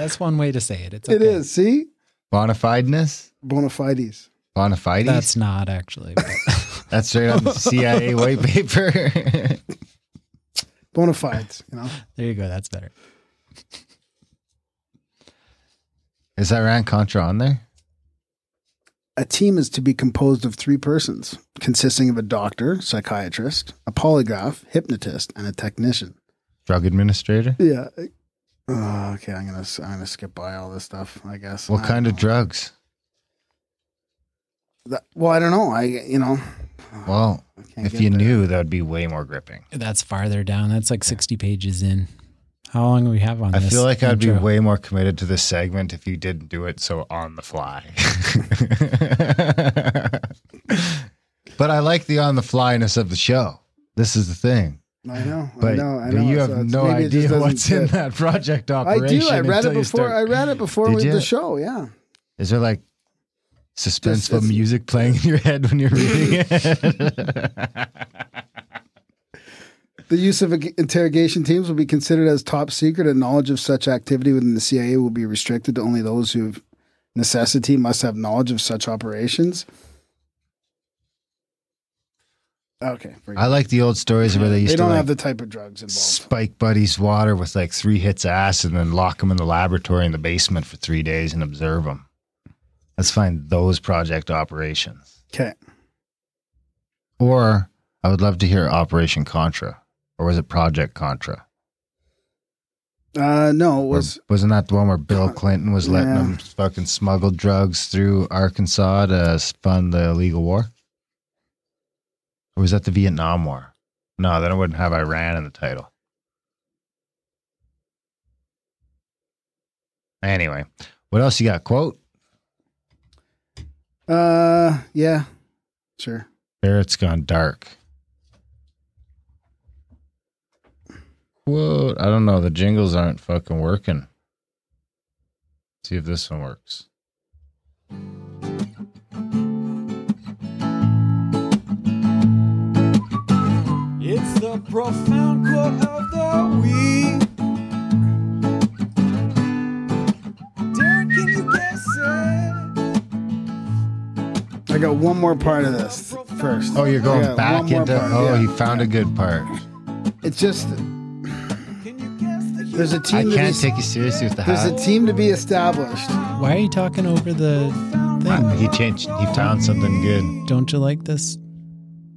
That's one way to say it. It's It okay. is. See? Bona fideness? Bona fides. Bona fides? That's not actually. [laughs] That's straight on the CIA white paper. [laughs] Bona fides, you know? there you go. That's better. Is Iran Contra on there? A team is to be composed of three persons, consisting of a doctor, psychiatrist, a polygraph, hypnotist, and a technician. Drug administrator? Yeah. Oh, okay, I'm gonna I'm gonna skip by all this stuff. I guess. What I kind don't of drugs? That- well, I don't know. I you know. Well, [sighs] if you there. knew, that would be way more gripping. That's farther down. That's like 60 pages in. How long do we have on this? I feel like I'd be way more committed to this segment if you didn't do it so on the fly. [laughs] but I like the on the flyness of the show. This is the thing. I know. But I know. I know. you have it's- no maybe it just idea [laughs] what's in that project operation. I do. I read it before. start- I read it before Did with the show. Yeah. Is there like suspenseful it's- music playing in your head when you're reading it? [laughs] The use of interrogation teams will be considered as top secret, and knowledge of such activity within the CIA will be restricted to only those who necessity must have knowledge of such operations. Okay. I like the old stories where they used to. They to don't like, have the type of drugs involved. spike buddies water with like three hits of acid and then lock them in the laboratory in the basement for three days and observe them. Let's find those project operations. Okay. Or I would love to hear Operation Contra. Or was it Project Contra? Uh, no, it Or was wasn't that the one where Bill Clinton was letting Yeah. them fucking smuggle drugs through Arkansas to fund the illegal war? Or was that the Vietnam War? No, then it wouldn't have Iran in the title. Anyway, what else you got? Quote? uh, yeah, sure. Barrett's gone dark. Quote? I don't know. The jingles aren't fucking working. See if this one works. Profound quote of the week. Darren, can you guess it? I got one more part of this first. Oh, you're going back into. part, oh, yeah. he found a good part. It's just Can you guess the there's a team. I can't be, take you seriously with the There's a team to be established. Why are you talking over the thing? He changed. He found something good. Don't you like this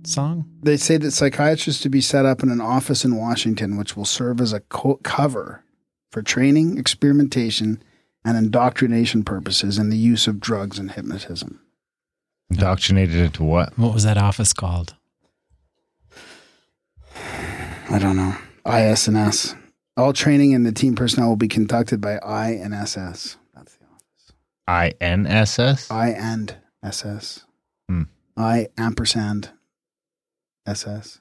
song? They say that psychiatrists to be set up in an office in Washington, which will serve as a co- cover for training, experimentation, and indoctrination purposes in the use of drugs and hypnotism. Indoctrinated into what? What was that office called? I don't know. ISNS. All training and the team personnel will be conducted by INSS. That's the office. I N S S. I and SS. Hmm. I ampersand SS.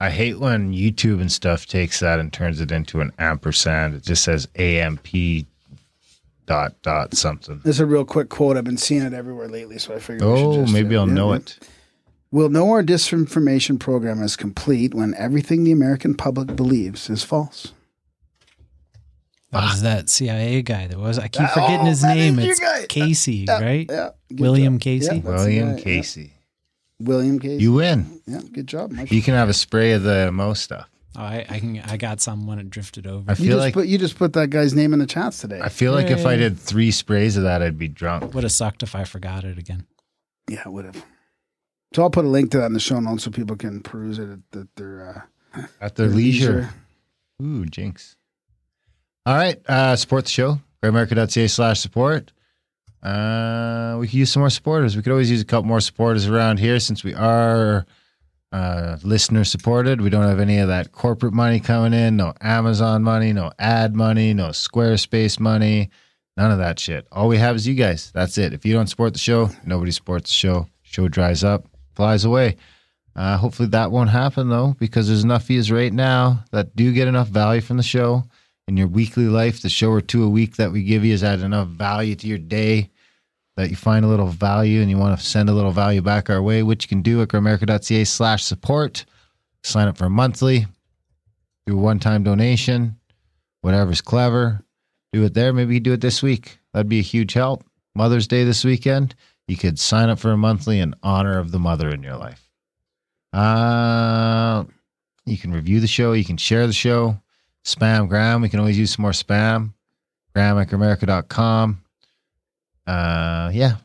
I hate when YouTube and stuff takes that and turns it into an ampersand. It just says AMP dot dot something. This is a real quick quote. I've been seeing it everywhere lately, so I figured. we should Oh, just, maybe uh, I'll yeah, know yeah. it. We'll know our disinformation program is complete when everything the American public believes is false. That was that CIA guy that was. I keep Ah, forgetting oh, his name. It's guy. Casey, right? Yeah. William job. Casey? Yeah, that's the William guy, yeah. Casey. William Casey. You win. Yeah, good job. Mike. You can have a spray of the Mo stuff. Oh, I, I can. I got some when it drifted over. I You feel just like put you just put that guy's name in the chats today. I feel like if I Yay. did three sprays of that, I'd be drunk. Would have sucked if I forgot it again. yeah, it would have. So I'll put a link to that in the show notes so people can peruse it at, at their uh, At their leisure. Ooh, jinx. All right. Uh, support the show. Grimerica.ca slash support. Uh, we could use some more supporters. We could always use a couple more supporters around here since we are uh, listener supported. We don't have any of that corporate money coming in, no Amazon money, no ad money, no Squarespace money, none of that shit. All we have is you guys. That's it. If you don't support the show, nobody supports the show. Show dries up, flies away. Uh, hopefully that won't happen though, because there's enough yous right now that do get enough value from the show in your weekly life. The show or two a week that we give you is add enough value to your day that you find a little value and you want to send a little value back our way, which you can do at Grimerica.ca slash support. Sign up for a monthly, do a one-time donation, whatever's clever. Do it there. Maybe you do it this week. That'd be a huge help. Mother's Day this weekend. You could sign up for a monthly in honor of the mother in your life. Uh, you can review the show. You can share the show. Spam Graham. We can always use some more spam. Graham at. Uh, yeah.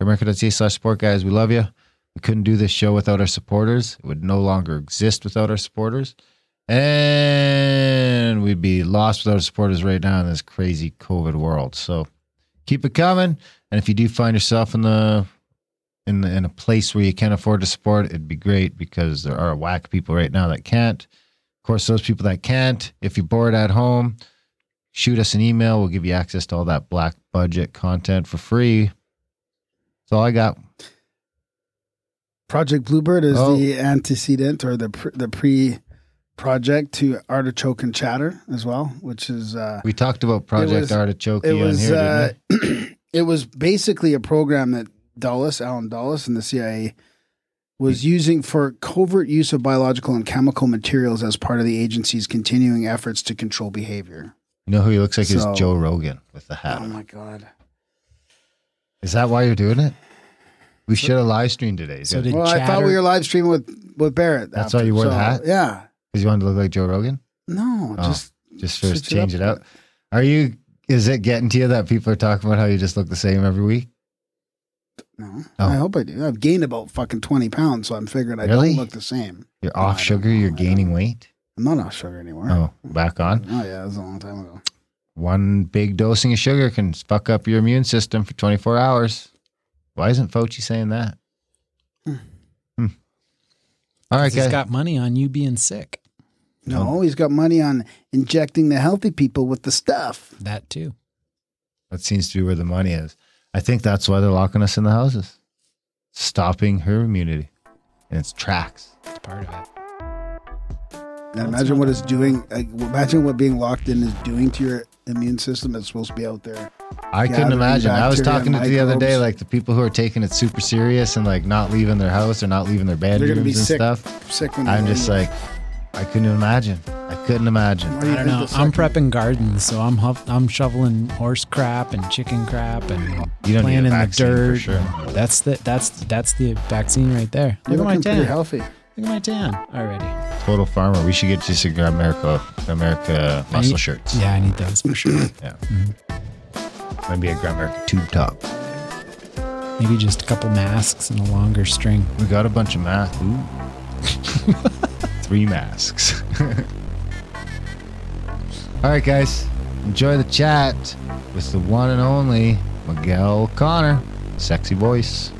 Grimerica.ca slash support, guys. We love you. We couldn't do this show without our supporters. It would no longer exist without our supporters. And we'd be lost without our supporters right now in this crazy COVID world. So keep it coming. And if you do find yourself in the in the, in a place where you can't afford to support, it'd be great because there are whack people right now that can't. Of course, those people that can't, if you're bored at home, shoot us an email. We'll give you access to all that black budget content for free. That's all I got. Project Bluebird is Oh. the antecedent or the pr- the pre project to Artichoke and Chatter as well, which is uh, We talked about Project was- Artichoke it on was here, uh, didn't we? [clears throat] it was basically a program that Dulles, Alan Dulles, and the CIA was using for covert use of biological and chemical materials as part of the agency's continuing efforts to control behavior. You know who he looks like So- is Joe Rogan with the hat. Oh my god! Is that why you're doing it? We should have live streamed today. So did Well, I thought we were live streaming with with Barrett. That's after, why you wore the hat? Yeah. Because you wanted to look like Joe Rogan. No, Oh. just Just first Switch it up it out. Are you? Is it getting to you that people are talking about how you just look the same every week? no. Oh. I hope I do. I've gained about fucking twenty pounds, so I'm figuring I Really? don't look the same. You're No, off I sugar. You're gaining weight. I'm not off sugar anymore. Oh, back on. Oh yeah, that was a long time ago. One big dosing of sugar can fuck up your immune system for 24 hours. Why isn't Fauci saying that? Hmm. Hmm. All right, he's got money on you being sick. No, he's got money on injecting the healthy people with the stuff. That too. that seems to be where the money is. I think that's why they're locking us in the houses, stopping her immunity in its tracks. It's part of it. And imagine what it's doing. Like, imagine what being locked in is doing to your immune system. that's supposed to be out there. I couldn't imagine. I was talking to the other day, like the people who are taking it super serious and like not leaving their house or not leaving their They're bedrooms be and sick. stuff. Sick when I'm just like, I couldn't imagine. I couldn't imagine. What do you I don't know. I'm prepping gardens, so I'm huff- I'm shoveling horse crap and chicken crap and You don't playing need in the vaccine for dirt. sure. That's the that's that's the vaccine right there. You're Look at my looking pretty healthy. Look at my tan already. Total farmer. We should get just a America America muscle need- shirts. Yeah, I need those for sure. [clears throat] Yeah. Mm-hmm. Maybe a Grimerica tube top. Maybe just a couple masks and a longer string. We got a bunch of masks. Ooh. [laughs] Three masks. [laughs] All right, guys. Enjoy the chat with the one and only Miguel Conner. Sexy voice.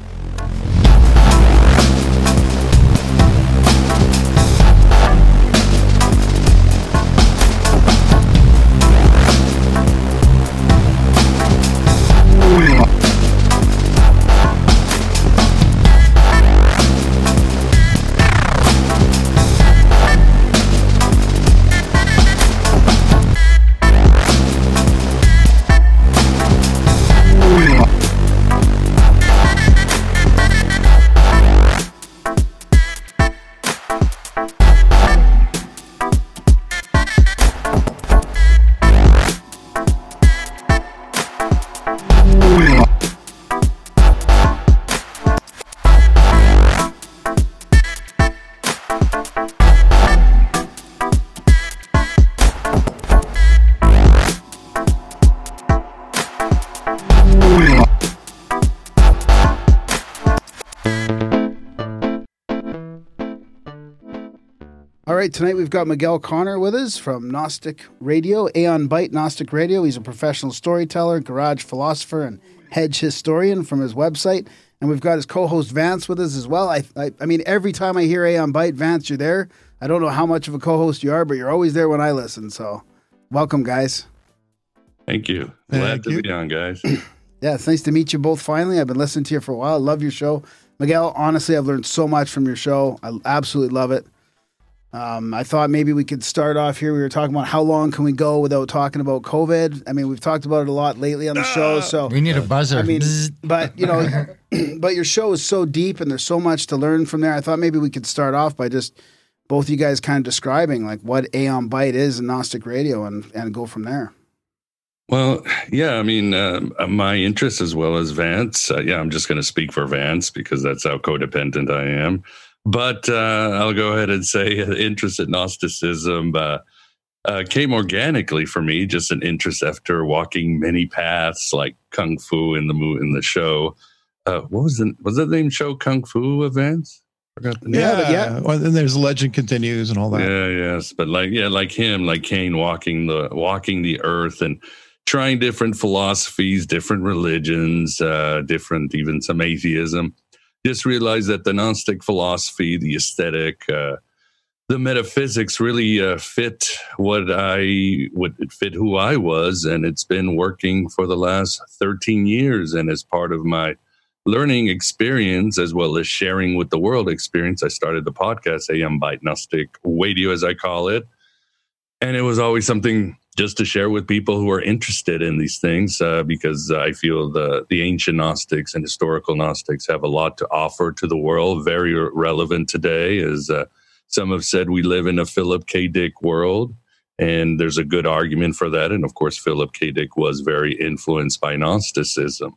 Right, tonight we've got Miguel Conner with us from Gnostic Radio, Aeon Byte Gnostic Radio. He's a professional storyteller, garage philosopher, and hedge historian from his website. And we've got his co-host Vance with us as well. I, I, I mean, every time I hear Aeon Byte, Vance, you're there. I don't know how much of a co-host you are, but you're always there when I listen. So, welcome, guys. Thank you. Glad Thank to you. be on, guys. [clears throat] Yeah, it's nice to meet you both finally. I've been listening to you for a while. I love your show. Miguel, honestly, I've learned so much from your show. I absolutely love it. Um, I thought maybe we could start off here. We were talking about how long can we go without talking about COVID. I mean, we've talked about it a lot lately on the show. So We need a buzzer. I mean, but you know, [clears throat] but your show is so deep and there's so much to learn from there. I thought maybe we could start off by just both you guys kind of describing like what Aeon Byte is in Gnostic Radio and and go from there. Well, yeah, I mean, uh, my interest as well as Vance. Uh, yeah, I'm just going to speak for Vance because that's how codependent I am. But uh, I'll go ahead and say uh, interest in Gnosticism uh, uh, came organically for me, just an interest after walking many paths like Kung Fu in the mo- in the show. Uh, what was the was that the name show Kung Fu of Vance? Forgot the name. Yeah, Yeah, but yeah. Well, then there's legend continues and all that. Yeah, yes, but like yeah, like him, like Caine walking the walking the earth and trying different philosophies, different religions, uh, different even some atheism. Just realized that the Gnostic philosophy, the aesthetic, uh, the metaphysics really uh, fit what I would fit who I was, and it's been working for the last thirteen years, and as part of my learning experience as well as sharing with the world experience, I started the podcast Aeon Byte Gnostic Radio, as I call it. And it was always something just to share with people who are interested in these things, uh, because I feel the the ancient Gnostics and historical Gnostics have a lot to offer to the world, very relevant today. As uh, some have said, we live in a Philip K. Dick world, and there's a good argument for that. And of course, Philip K. Dick was very influenced by Gnosticism.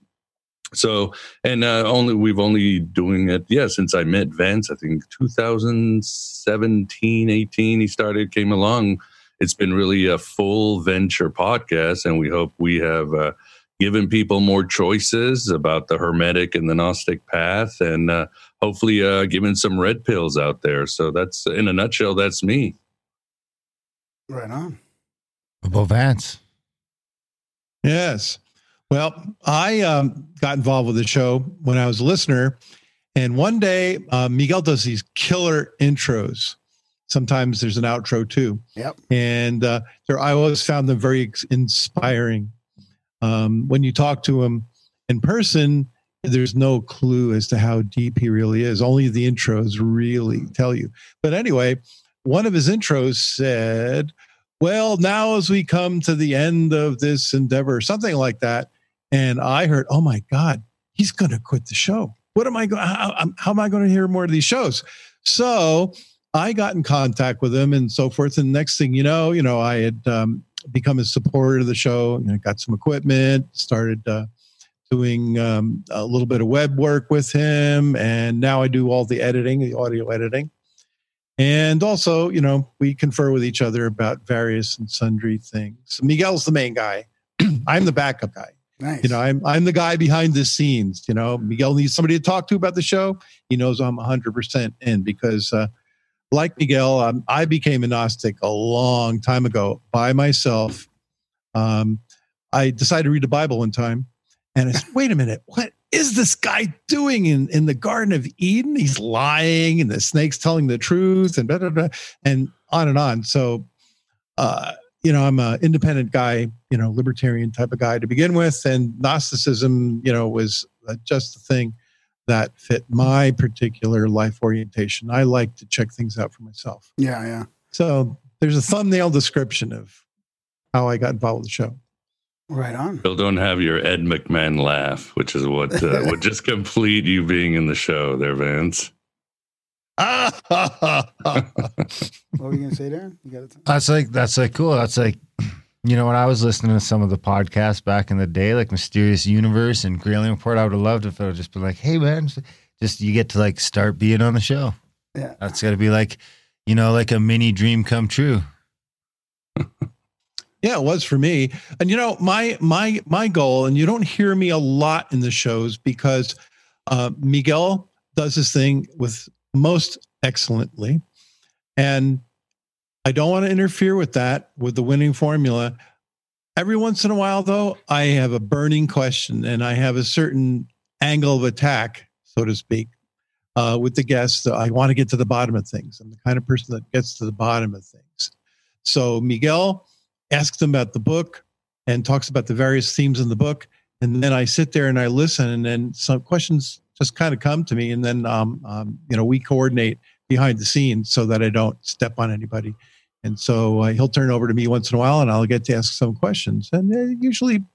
so and uh, only we've only doing it yeah since i met vance i think 2017 18 he started came along it's been really a full venture podcast and we hope we have uh, given people more choices about the hermetic and the gnostic path and uh, hopefully uh, given some red pills out there so that's in a nutshell that's me Right on. About Vance. Yes. Well, I um, got involved with the show when I was a listener. And one day, uh, Miguel does these killer intros. Sometimes there's an outro too. Yep. And uh, I always found them very inspiring. Um, when you talk to him in person, there's no clue as to how deep he really is. Only the intros really tell you. But anyway, one of his intros said, Well, now as we come to the end of this endeavor, something like that. And I heard, Oh my God, he's going to quit the show. What am I going? How, how am I going to hear more of these shows? So I got in contact with him and so forth. And next thing you know, you know, I had um, become a supporter of the show. You know, got some equipment, started uh, doing um, a little bit of web work with him, and now I do all the editing, the audio editing. And also, you know, we confer with each other about various and sundry things. Miguel's the main guy. [clears throat] I'm the backup guy. Nice. You know, I'm I'm the guy behind the scenes. You know, Miguel needs somebody to talk to about the show. He knows I'm 100% in because, uh, like Miguel, um, I became a Gnostic a long time ago by myself. Um, I decided to read the Bible one time, and I said, [laughs] "Wait a minute, what is this guy doing in in the Garden of Eden? He's lying, and the snake's telling the truth, and blah, blah, blah, and on and on." So, uh, you know, I'm an independent guy, you know, libertarian type of guy to begin with, and Gnosticism, you know, was uh, just the thing that fit my particular life orientation. I like to check things out for myself. yeah, yeah. So there's a thumbnail description of how I got involved with the show. Right on. Still don't have your Ed McMahon laugh, which is what uh, [laughs] would just complete you being in the show there, Vance. [laughs] What were you gonna say, Darren? You got it. That's like that's like cool. That's like you know when I was listening to some of the podcasts back in the day, like Mysterious Universe and Gralien Report, I would have loved if it would just been like, "Hey man, just you get to like start being on the show." Yeah. That's got to be like, you know, like a mini dream come true. [laughs] Yeah, it was for me. And you know, my my my goal, and you don't hear me a lot in the shows because uh, Miguel does his thing with most excellently, and I don't want to interfere with that with the winning formula. Every once in a while, though, I have a burning question, and I have a certain angle of attack, so to speak, uh, with the guests. I want to get to the bottom of things. I'm the kind of person that gets to the bottom of things. So Miguel asks them about the book and talks about the various themes in the book. And then I sit there and I listen, and then some questions just kind of come to me, and then um, um, you know we coordinate behind the scenes so that I don't step on anybody. And so uh, he'll turn over to me once in a while, and I'll get to ask some questions. And uh, usually,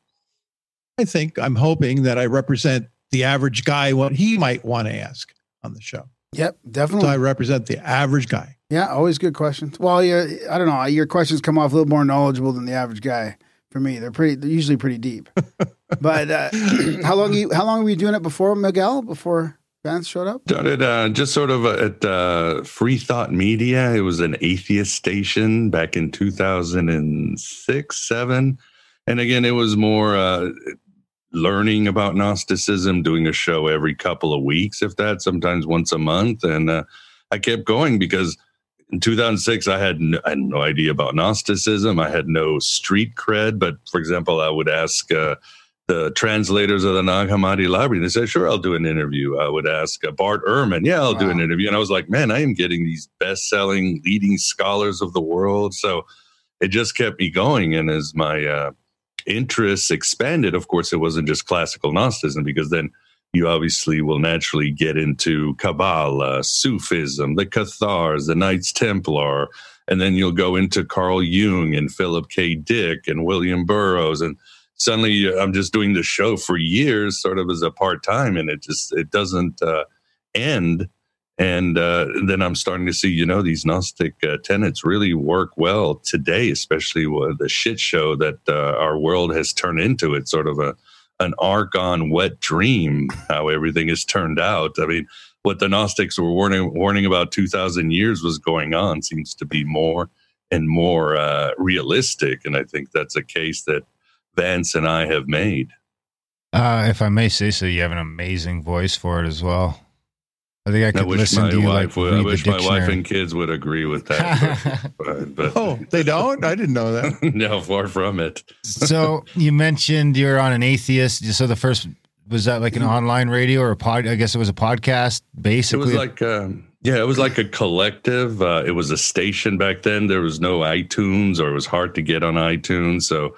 I think I'm hoping that I represent the average guy what he might want to ask on the show. Yep, So definitely. I represent the average guy. Yeah, always good questions. Well, yeah, I don't know. Your questions come off a little more knowledgeable than the average guy. For me, they're pretty. They're usually pretty deep. [laughs] but uh, [clears throat] how long you? How long were you doing it before Miguel? Before Vance showed up? Started uh, just sort of at uh, Free Thought Media. It was an atheist station back in 2006, seven. And again, it was more uh, learning about Gnosticism, doing a show every couple of weeks, if that, sometimes once a month. And uh, I kept going because in 2006, I had, no, I had no idea about Gnosticism. I had no street cred. But for example, I would ask, uh, the translators of the Nag Hammadi library. They said, sure, I'll do an interview. I would ask uh, Bart Ehrman, yeah, I'll do an interview. And I was like, man, I am getting these best selling leading scholars of the world. So it just kept me going. And as my uh, interests expanded, of course, it wasn't just classical Gnosticism, because then you obviously will naturally get into Kabbalah, Sufism, the Cathars, the Knights Templar, and then you'll go into Carl Jung and Philip K. Dick and William Burroughs. And suddenly uh, I'm just doing the show for years, sort of as a part time, and it just it doesn't uh, end. And uh, then I'm starting to see, you know, these Gnostic uh, tenets really work well today, especially with the shit show that uh, our world has turned into. It's sort of a an archon wet dream how everything has turned out. I mean, what the Gnostics were warning warning about two thousand years was going on seems to be more and more uh, realistic, and I think that's a case that Vance and I have made. Uh, if I may say so, you have an amazing voice for it as well. I think I I could wish listen to you wife like would. I read the wish my wife and kids would agree with that. [laughs] but, but Oh, they don't? I didn't know that. [laughs] no, far from it. so you mentioned you're on an atheist. So the first was that like an online radio or a pod? I guess it was a podcast, Basically, It was like, um, yeah, it was like a collective. Uh, it was a station back then. There was no iTunes, or it was hard to get on iTunes. So,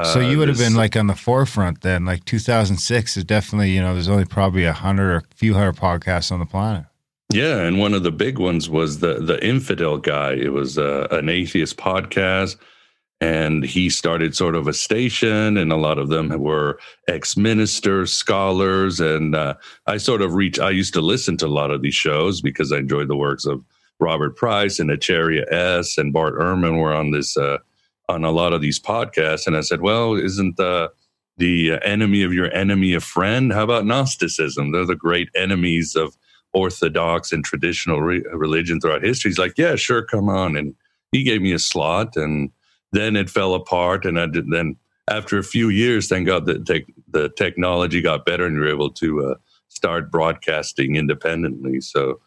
uh, so you would have been like on the forefront then. Like 2006 is definitely you know there's only probably a hundred or a few hundred podcasts on the planet. Yeah, and one of the big ones was the the infidel guy. It was uh, an atheist podcast, and he started sort of a station, and a lot of them were ex ministers, scholars, and uh, I sort of reach. I used to listen to a lot of these shows because I enjoyed the works of Robert Price and Acharya S. and Bart Ehrman were on this uh, on a lot of these podcasts, and I said, well, isn't the the enemy of your enemy a friend? How about Gnosticism? They're the great enemies of orthodox and traditional re- religion throughout history. He's like, yeah, sure, come on. And he gave me a slot, and then it fell apart. And I did then after a few years, thank God the tech the technology got better, and you're able to uh, start broadcasting independently. So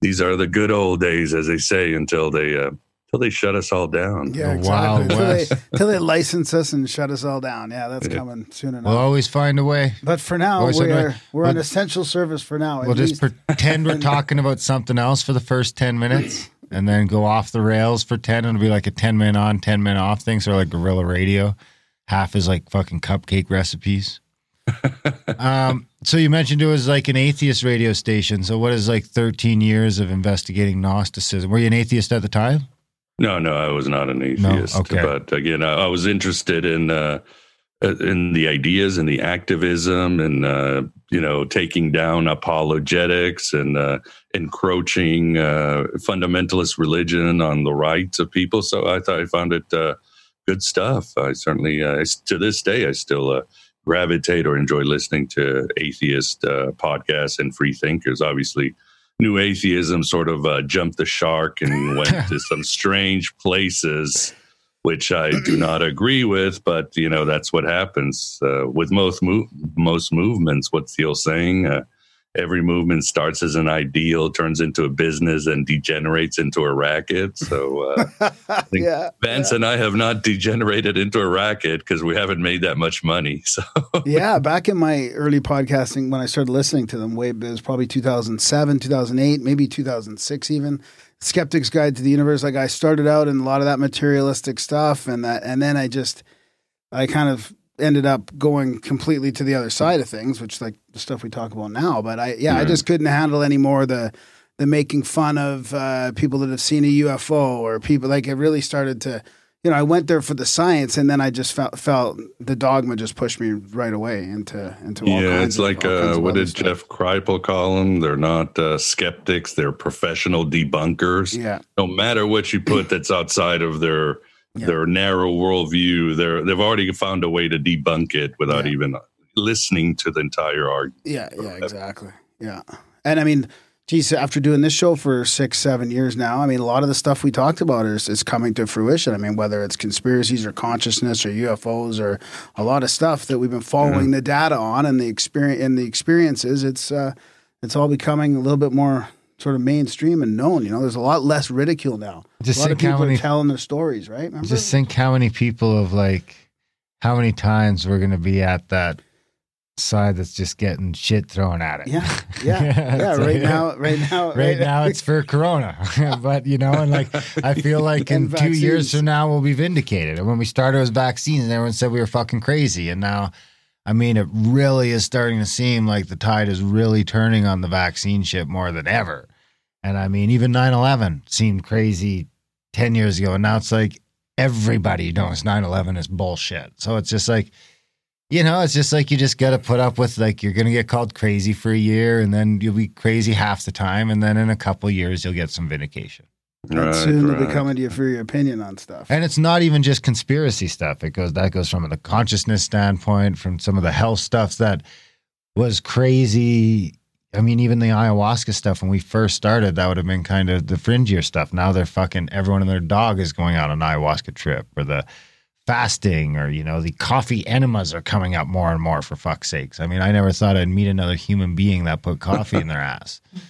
these are the good old days, as they say, until they uh, until they shut us all down. Yeah, The exactly. Wild Until they, West. until they license us and shut us all down. Yeah, that's Yeah. coming soon enough. We'll always find a way. but for now, always we're find we're on we'll- essential service for now. We'll just least. pretend we're [laughs] talking about something else for the first 10 minutes [clears throat] and then go off the rails for 10 and it'll be like a 10 minute on, 10 minute off thing. So like guerrilla radio. Half is like fucking cupcake recipes. [laughs] um, so you mentioned it was like an atheist radio station. So what is like 13 years of investigating Gnosticism? Were you an atheist at the time? No, no, I was not an atheist. No? Okay. But again, I, I was interested in uh, in the ideas and the activism and uh, you know taking down apologetics and uh, encroaching uh, fundamentalist religion on the rights of people. So I thought I found it uh, good stuff. I certainly uh, to this day I still. Uh, gravitate or enjoy listening to atheist uh, podcasts and free thinkers obviously new atheism sort of uh, jumped the shark and [laughs] went to some strange places, which I do not agree with. But you know that's what happens uh, with most move most movements. What's the old saying? Uh, every movement starts as an ideal, turns into a business, and degenerates into a racket. So uh, [laughs] yeah, Vance and I have not degenerated into a racket because we haven't made that much money. [laughs] So yeah. Back in my early podcasting, when I started listening to them, way it was probably 2007, 2008, maybe 2006 even. Skeptic's Guide to the Universe. Like I started out in a lot of that materialistic stuff, and that, and then I just, I kind of ended up going completely to the other side of things, which like the stuff we talk about now. But I, yeah, I just couldn't handle anymore the, the making fun of uh, people that have seen a UFO or people like it really started to you know, I went there for the science, and then I just felt felt the dogma just pushed me right away into into all yeah, kinds it's of- like uh, what did stuff. Jeff Kripal call them? They're not uh, skeptics; they're professional debunkers. Yeah, No matter what you put that's outside of their Yeah. their narrow worldview, they're they've already found a way to debunk it without Yeah. even listening to the entire argument. yeah, yeah, exactly. Yeah, and I mean, geez, after doing this show for six, seven years now, I mean, a lot of the stuff we talked about is is coming to fruition. I mean, whether it's conspiracies or consciousness or UFOs or a lot of stuff that we've been following the data on and the experience and the experiences, it's uh, it's all becoming a little bit more sort of mainstream and known. You know, there's a lot less ridicule now. Just a lot of think how people many- are telling their stories, right? Remember? Just think how many people of like, how many times we're going to be at that side that's just getting shit thrown at it. Yeah, [laughs] yeah, yeah. It's right like- now, right now, [laughs] Right now, it's for Corona, [laughs] but you know, and like I feel like in two years from now we'll be vindicated. And when we started with vaccines, everyone said we were fucking crazy, and now, I mean, it really is starting to seem like the tide is really turning on the vaccine ship more than ever. And I mean, even 9-11 seemed crazy ten years ago, and now it's like everybody knows 9-11 is bullshit. So it's just like. You know, it's just like you just got to put up with like you're going to get called crazy for a year and then you'll be crazy half the time and then in a couple years you'll get some vindication. And Right, soon they'll be coming to you for your opinion on stuff. And it's not even just conspiracy stuff. It goes that goes from the consciousness standpoint, from some of the health stuff that was crazy. I mean, even the ayahuasca stuff when we first started, that would have been kind of the fringier stuff. Now they're fucking everyone and their dog is going on an ayahuasca trip, or the fasting, or you know, the coffee enemas are coming up more and more. For fuck's sakes! I mean, I never thought I'd meet another human being that put coffee in their ass. [laughs]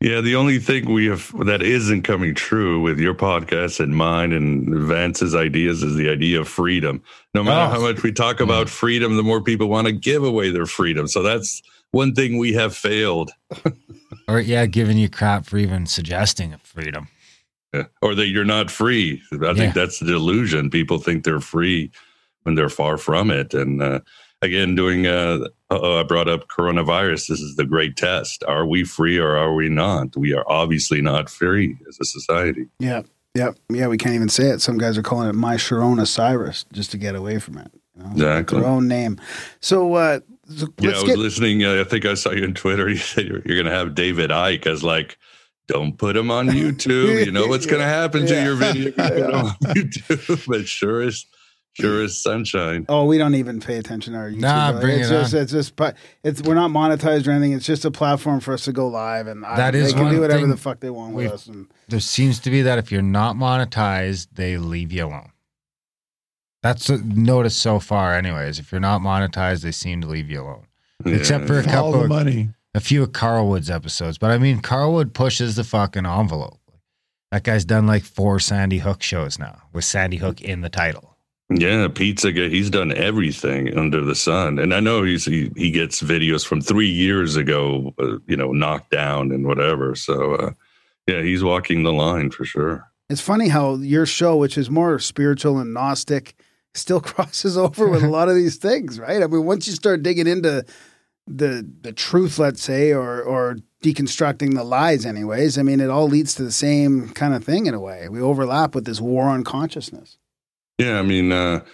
Yeah, the only thing we have that isn't coming true with your podcast and mine and Vance's ideas is the idea of freedom. No matter Oh. how much we talk about mm. freedom, the more people want to give away their freedom. So that's one thing we have failed. [laughs] Or yeah, giving you crap for even suggesting freedom. Yeah. Or that you're not free. I Yeah. think that's the delusion. People think they're free when they're far from it. And uh, again, doing, uh, uh, I brought up coronavirus. This is the great test. Are we free or are we not? We are obviously not free as a society. Yeah, yeah, yeah. We can't even say it. Some guys are calling it my Sharona Cyrus just to get away from it. You know? Exactly. Their own name. So, uh, so Yeah, I was get. listening. Uh, I think I saw you on Twitter. [laughs] You said you're, you're going to have David Icke as like, don't put him on YouTube. You know what's [laughs] going to happen to Yeah. your video if you put him on [laughs] YouTube. But sure is, sure is sunshine. Oh, we don't even pay attention to our YouTube. Nah, though. bring it's it just, on. It's just, but it's we're not monetized or anything. It's just a platform for us to go live, and I, That is they can do whatever the fuck they want with us. And there seems to be that if you're not monetized, they leave you alone. That's a notice so far, anyways. If you're not monetized, they seem to leave you alone. Except for a All couple, the of, money. a few of Carlwood's episodes. But I mean, Carlwood pushes the fucking envelope. That guy's done like four Sandy Hook shows now with Sandy Hook in the title. Yeah, pizza guy. He's done everything under the sun, and I know he's he, he gets videos from three years ago, uh, you know, knocked down and whatever. So uh, yeah, he's walking the line for sure. it's funny how your show, which is more spiritual and gnostic, still [laughs] crosses over with a lot of these things, right? I mean, once you start digging into the the truth, let's say, or or deconstructing the lies, anyways, I mean, it all leads to the same kind of thing in a way. We overlap with this war on consciousness. Yeah, I mean, uh,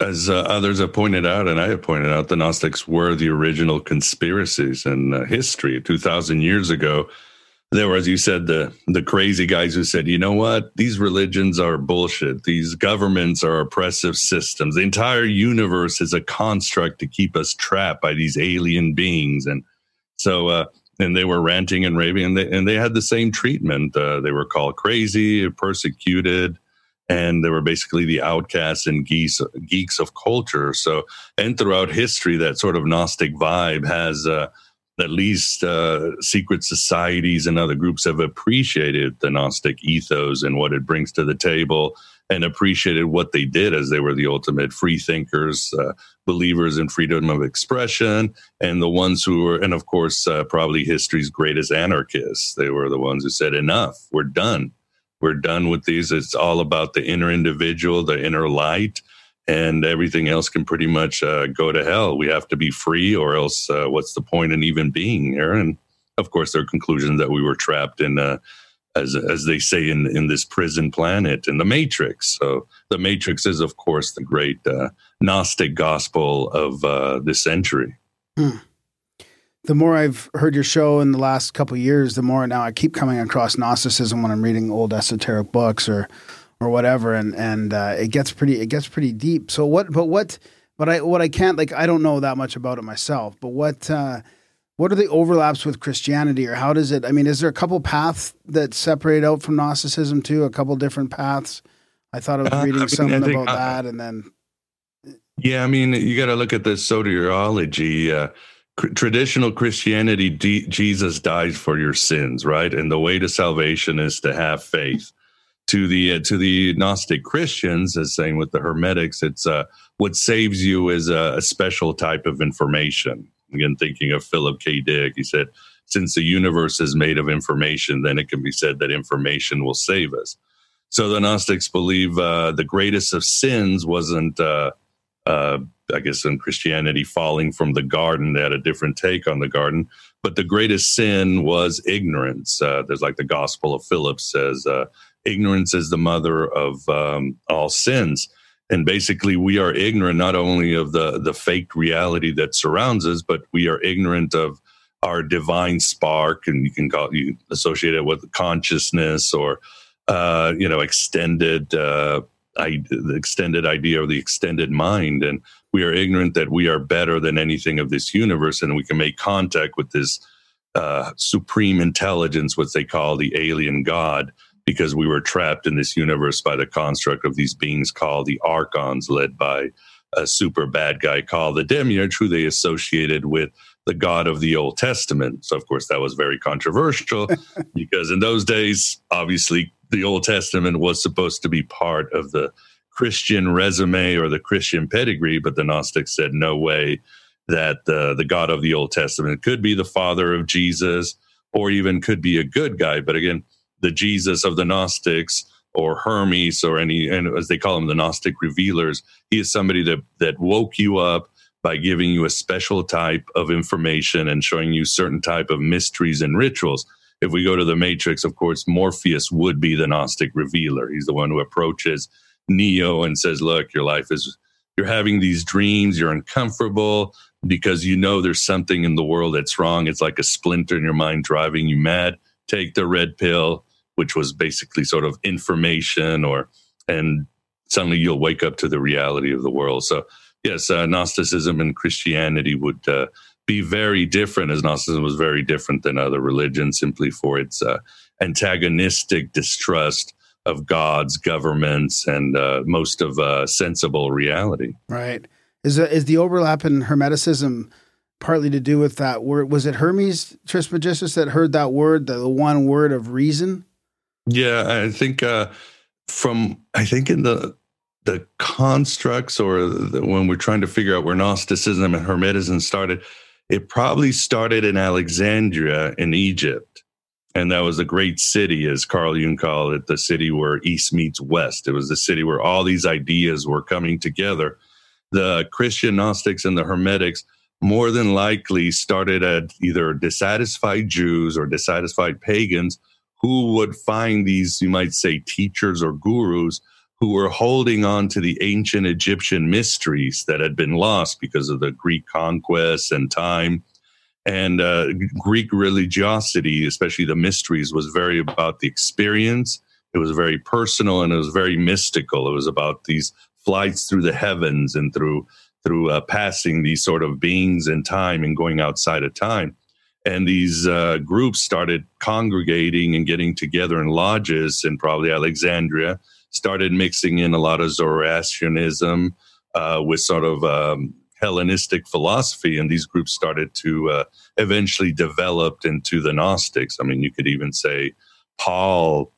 as uh, others have pointed out, and I have pointed out, the Gnostics were the original conspiracies in uh, history. Two thousand years ago, there were, as you said, the the crazy guys who said, "You know what? These religions are bullshit. These governments are oppressive systems. The entire universe is a construct to keep us trapped by these alien beings." And so, uh, and they were ranting and raving, and they and they had the same treatment. Uh, they were called crazy, persecuted and they were basically the outcasts and geeks geeks of culture. So, and throughout history, that sort of Gnostic vibe has uh, at least uh, secret societies and other groups have appreciated the Gnostic ethos and what it brings to the table, and appreciated what they did as they were the ultimate free thinkers, uh, believers in freedom of expression, and the ones who were, and of course, uh, probably history's greatest anarchists. They were the ones who said, "Enough, we're done." we're done with these. It's all about the inner individual, the inner light, and everything else can pretty much uh, go to hell. We have to be free, or else uh, what's the point in even being here? And of course, their conclusion that we were trapped in, uh, as as they say, in in this prison planet, in the Matrix. So the Matrix is, of course, the great uh, Gnostic gospel of uh, this century. the more I've heard your show in the last couple years, the more now I keep coming across Gnosticism when I'm reading old esoteric books or or whatever, and and uh, it gets pretty it gets pretty deep. So what? But what? But I what I can't like I don't know that much about it myself. But what? Uh, what are the overlaps with Christianity, or how does it? I mean, is there a couple paths that separate out from Gnosticism too? A couple different paths. I thought I was Uh, I reading mean, something think, about uh, that, and then Yeah, I mean, you got to look at the soteriology. Uh, cr- traditional Christianity, D- Jesus dies for your sins, right? And the way to salvation is to have faith. To the uh, to the Gnostic Christians, as saying with the Hermetics, it's uh, what saves you is a, a special type of information. Again, thinking of Philip K. Dick, he said, "Since the universe is made of information, then it can be said that information will save us." So the Gnostics believe uh, the greatest of sins wasn't. Uh, uh, I guess in Christianity, falling from the garden. They had a different take on the garden. But the greatest sin was ignorance. Uh, there's like the Gospel of Philip says, uh, ignorance is the mother of um, all sins. And basically, we are ignorant not only of the, the fake reality that surrounds us, but we are ignorant of our divine spark. And you can call you associate it with consciousness or uh, you know, extended, uh, I, the extended idea of the extended mind. And we are ignorant that we are better than anything of this universe and we can make contact with this uh, supreme intelligence, what they call the alien God, because we were trapped in this universe by the construct of these beings called the Archons, led by a super bad guy called the Demiurge, who they associated with the God of the Old Testament. So, of course, that was very controversial [laughs] because in those days, obviously, the Old Testament was supposed to be part of the Christian resume or the Christian pedigree, but the Gnostics said, no way that uh, the God of the Old Testament could be the father of Jesus or even could be a good guy. But again, the Jesus of the Gnostics or Hermes or any, and as they call them, the Gnostic revealers, he is somebody that, that woke you up by giving you a special type of information and showing you certain type of mysteries and rituals. If we go to the Matrix, of course, Morpheus would be the Gnostic revealer. He's the one who approaches Neo and says, "Look, your life is you're having these dreams, you're uncomfortable because you know there's something in the world that's wrong. It's like a splinter in your mind driving you mad. Take the red pill, which was basically sort of information or and suddenly you'll wake up to the reality of the world. So yes, uh, Gnosticism and Christianity would uh, be very different, as Gnosticism was very different than other religions, simply for its uh, antagonistic distrust of gods, governments, and uh, most of uh, sensible reality. Right. Is is the overlap in Hermeticism partly to do with that word? Was it Hermes Trismegistus that heard that word, the, the one word of reason? Yeah, I think uh, from I think in the the constructs or the, when we're trying to figure out where Gnosticism and Hermetism started, it probably started in Alexandria in Egypt and that was a great city, as Carl Jung called it, the city where East meets West. It was the city where all these ideas were coming together. The Christian Gnostics and the Hermetics more than likely started at either dissatisfied Jews or dissatisfied pagans who would find these, you might say, teachers or gurus who were holding on to the ancient Egyptian mysteries that had been lost because of the Greek conquest and time and uh, Greek religiosity, especially the mysteries, was very about the experience. It was very personal and it was very mystical. It was about these flights through the heavens and through through uh, passing these sort of beings in time and going outside of time. And these uh, groups started congregating and getting together in lodges in probably Alexandria. Started mixing in a lot of Zoroastrianism uh, with sort of um, Hellenistic philosophy, and these groups started to uh, eventually developed into the Gnostics. I mean, you could even say Paul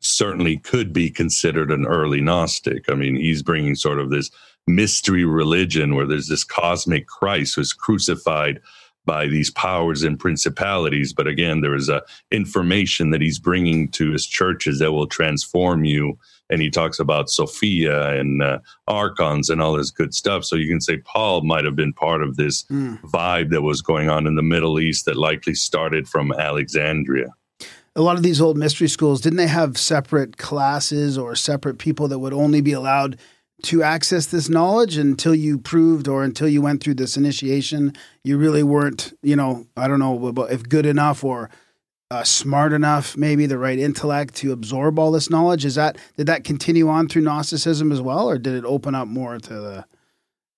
certainly could be considered an early Gnostic. I mean, he's bringing sort of this mystery religion where there's this cosmic Christ who's crucified by these powers and principalities. But again, there is a information that he's bringing to his churches that will transform you and he talks about Sophia and uh, archons and all this good stuff. So you can say Paul might have been part of this mm. vibe that was going on in the Middle East that likely started from Alexandria. A lot of these old mystery schools didn't they have separate classes or separate people that would only be allowed to access this knowledge until you proved or until you went through this initiation you really weren't you know i don't know if good enough or uh, smart enough, maybe the right intellect to absorb all this knowledge? Is that did that continue on through Gnosticism as well, or did it open up more to the?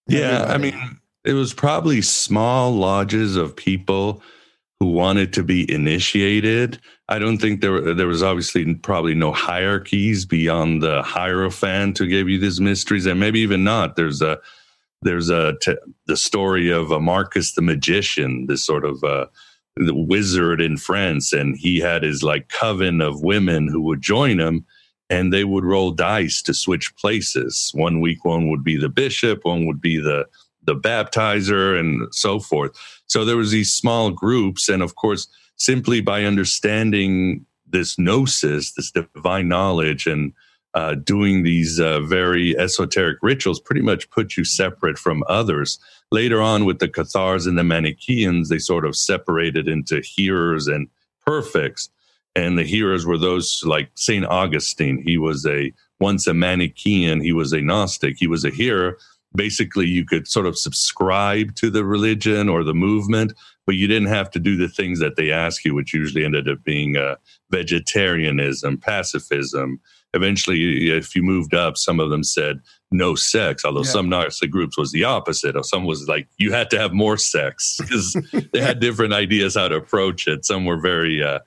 Yeah, everybody? I mean, it was probably small lodges of people who wanted to be initiated. I don't think there were, there was obviously probably no hierarchies beyond the hierophant who gave you these mysteries, and maybe even not. There's a there's a t- the story of a Marcus the magician, this sort of uh, the wizard in France, and he had his like coven of women who would join him, and they would roll dice to switch places. One week, one would be the bishop, one would be the the baptizer, and so forth. So there was these small groups, and of course, simply by understanding this gnosis, this divine knowledge, and uh, doing these uh, very esoteric rituals pretty much put you separate from others. Later on, with the Cathars and the Manichaeans, they sort of separated into hearers and perfects. And the hearers were those like St. Augustine. He was a once a Manichaean, he was a Gnostic, he was a hearer. Basically, you could sort of subscribe to the religion or the movement, but you didn't have to do the things that they ask you, which usually ended up being uh, vegetarianism, pacifism. Eventually, if you moved up, some of them said no sex, although Yeah. some Gnostic groups was the opposite. Or some was like you had to have more sex [laughs] because they had different ideas how to approach it. Some were very uh,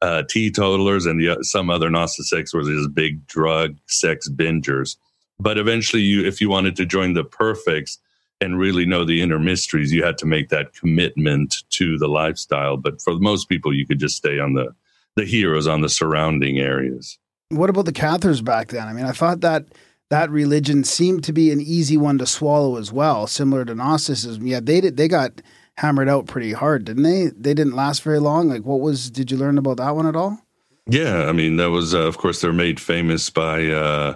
uh, teetotalers, and the, some other Gnostics were just big drug sex bingers. But eventually, you if you wanted to join the perfects and really know the inner mysteries, you had to make that commitment to the lifestyle. But for most people, you could just stay on the the hearers on the surrounding areas. What about the Cathars back then? I mean, I thought that that religion seemed to be an easy one to swallow as well, similar to Gnosticism. Yeah, they did. They got hammered out pretty hard, didn't they? They didn't last very long. Like, what was? Did you learn about that one at all? Yeah, I mean that was, uh, of course, they're made famous by uh,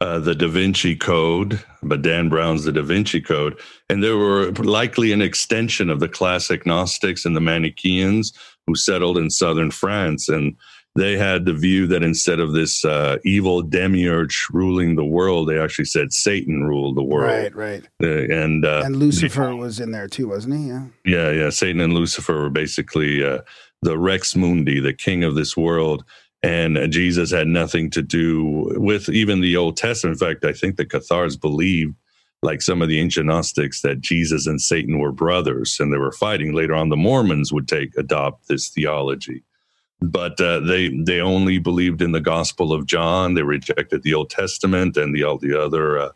uh, the Da Vinci Code, but Dan Brown's the Da Vinci Code, and they were likely an extension of the classic Gnostics and the Manichaeans who settled in southern France, and they had the view that instead of this uh, evil demiurge ruling the world, they actually said Satan ruled the world, Right, right. Uh, and uh, And Lucifer was in there too, wasn't he? Yeah. yeah, yeah. Satan and Lucifer were basically uh, the Rex Mundi, the king of this world. And Jesus had nothing to do with even the Old Testament. In fact, I think the Cathars believed, like some of the ancient Gnostics, that Jesus and Satan were brothers and they were fighting. Later on, the Mormons would take adopt this theology. But uh, they they only believed in the Gospel of John. They rejected the Old Testament and the all the other uh,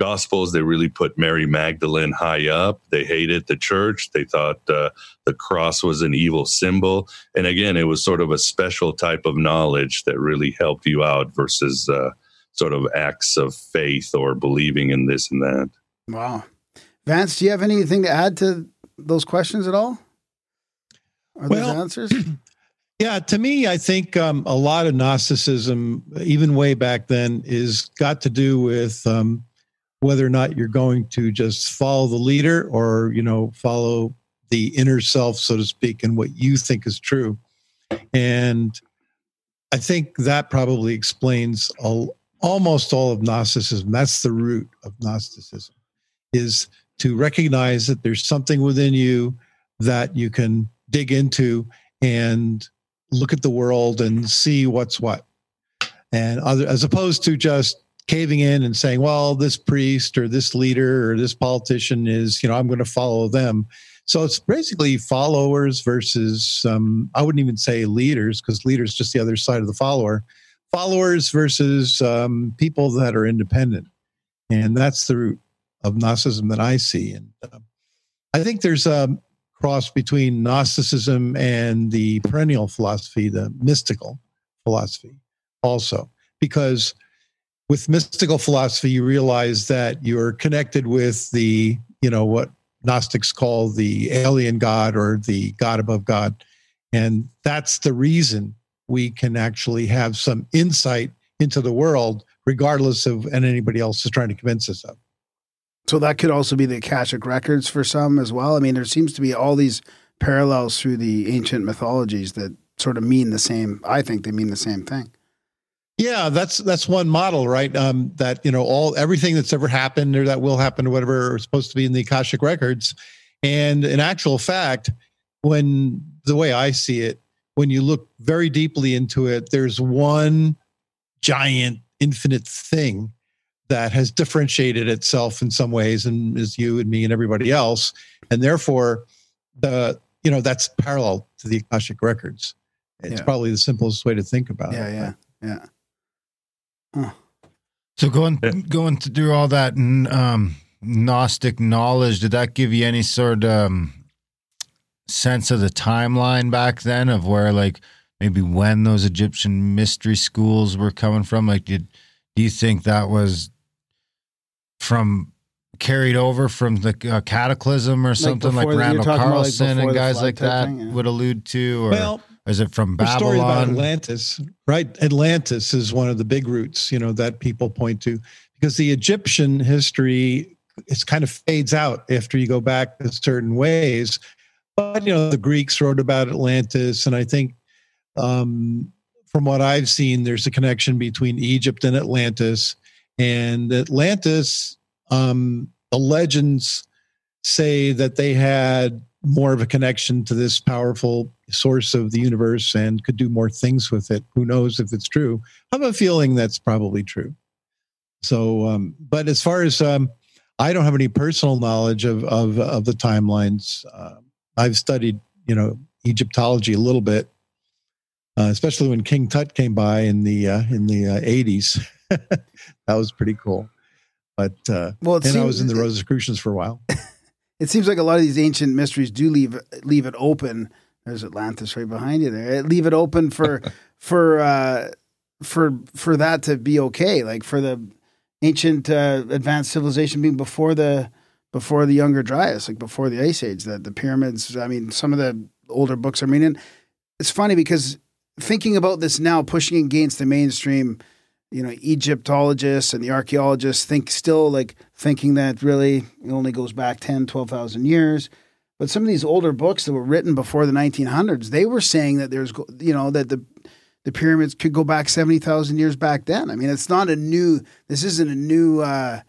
Gospels. They really put Mary Magdalene high up. They hated the church. They thought uh, the cross was an evil symbol. And again, it was sort of a special type of knowledge that really helped you out versus uh, sort of acts of faith or believing in this and that. Wow. Vance, do you have anything to add to those questions at all? Are Well, those answers? [clears throat] Yeah, to me, I think um, a lot of Gnosticism, even way back then, is got to do with um, whether or not you're going to just follow the leader or you know follow the inner self, so to speak, and what you think is true. And I think that probably explains all, almost all of Gnosticism. That's the root of Gnosticism, is to recognize that there's something within you that you can dig into and look at the world and see what's what and other as opposed to just caving in and saying well this priest or this leader or this politician is you know i'm going to follow them. So it's basically followers versus um, i wouldn't even say leaders because leaders just the other side of the follower. Followers versus um, people that are independent. And that's the root of gnosticism that i see. And um, i think there's a cross between Gnosticism and the perennial philosophy, the mystical philosophy, also. Because with mystical philosophy, you realize that you're connected with the, you know, what Gnostics call the alien God or the God above God. And that's the reason we can actually have some insight into the world, regardless of and anybody else is trying to convince us of. so that could also be the Akashic records for some as well. I mean, there seems to be all these parallels through the ancient mythologies that sort of mean the same. I think they mean the same thing. Yeah, that's that's one model, right? Um, that you know, all everything that's ever happened or that will happen or whatever is supposed to be in the Akashic records. And in actual fact, when the way I see it, when you look very deeply into it, there's one giant infinite thing that has differentiated itself in some ways and is you and me and everybody else. And therefore the you know that's parallel to the Akashic records. It's Yeah. probably the simplest way to think about Yeah, it. yeah, yeah. So going Yeah. going through all that um, Gnostic knowledge, did that give you any sort of um, sense of the timeline back then of where, like, maybe when those Egyptian mystery schools were coming from? Like, did do you think that was from carried over from the uh, Cataclysm or something like, before Randall talking like, Carlson and guys like that thing, yeah. would allude to, or Well, is it from the story about Atlantis, right? Atlantis is one of the big roots, you know, that people point to because the Egyptian history is kind of fades out after you go back in certain ways. But you know, the Greeks wrote about Atlantis, and I think um, from what I've seen, there's a connection between Egypt and Atlantis. And Atlantis, um, the legends say that they had more of a connection to this powerful source of the universe and could do more things with it. Who knows if it's true? I have a feeling that's probably true. So, um, but as far as um, I don't have any personal knowledge of of, of the timelines. Uh, I've studied, you know, Egyptology a little bit, uh, especially when King Tut came by in the uh, in the uh, eighties. [laughs] that was pretty cool. But uh, Well, and I was in the Rosicrucians for a while. [laughs] It seems like a lot of these ancient mysteries do leave leave it open. There's Atlantis right behind you there. Leave it open for [laughs] for uh, for for that to be okay. Like for the ancient uh, advanced civilization being before the before the Younger Dryas, like before the Ice Age. The the pyramids. I mean, some of the older books are meaning. It's funny because thinking about this now, pushing against the mainstream you know egyptologists and the archaeologists think still like thinking that really it only goes back 10 12,000 years but some of these older books that were written before the 1900s they were saying that there's you know that the the pyramids could go back 70,000 years back then i mean it's not a new this isn't a new uh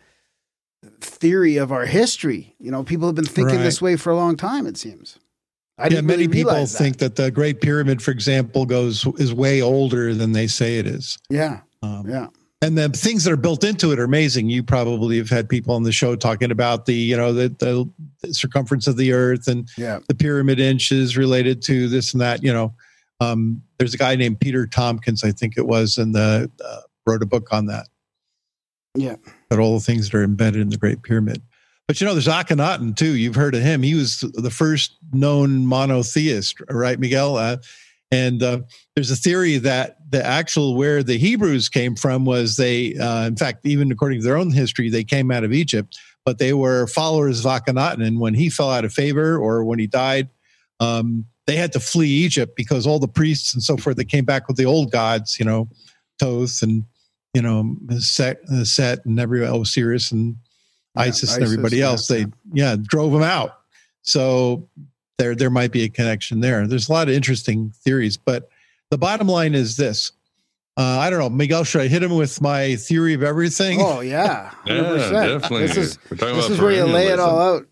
theory of our history you know people have been thinking Right. this way for a long time it seems I yeah, many really people realize that. think that the Great Pyramid, for example, goes is way older than they say it is. yeah Um, yeah and the things that are built into it are amazing. You probably have had people on the show talking about the, you know, the, the, circumference of the Earth and yeah the pyramid inches related to this and that. You know, um, there's a guy named Peter Tompkins, I think it was, and the uh, wrote a book on that. Yeah. About all the things that are embedded in the Great Pyramid. But you know, there's Akhenaten too. You've heard of him. He was the first known monotheist, right, Miguel? Uh, and uh, there's a theory that the actual where the Hebrews came from was they, uh, in fact, even according to their own history, they came out of Egypt, but they were followers of Akhenaten. And when he fell out of favor or when he died, um, they had to flee Egypt because all the priests and so forth that came back with the old gods, you know, Thoth and you know Set, uh, Set and every Osiris and Yeah, ISIS and everybody yeah, else. They yeah. yeah drove them out. So there there might be a connection there. There's a lot of interesting theories, but the bottom line is this. Uh, I don't know, Miguel. Should I hit him with my theory of everything? oh yeah 100%. [laughs] Yeah, definitely. this is We're talking this about is where you lay it all out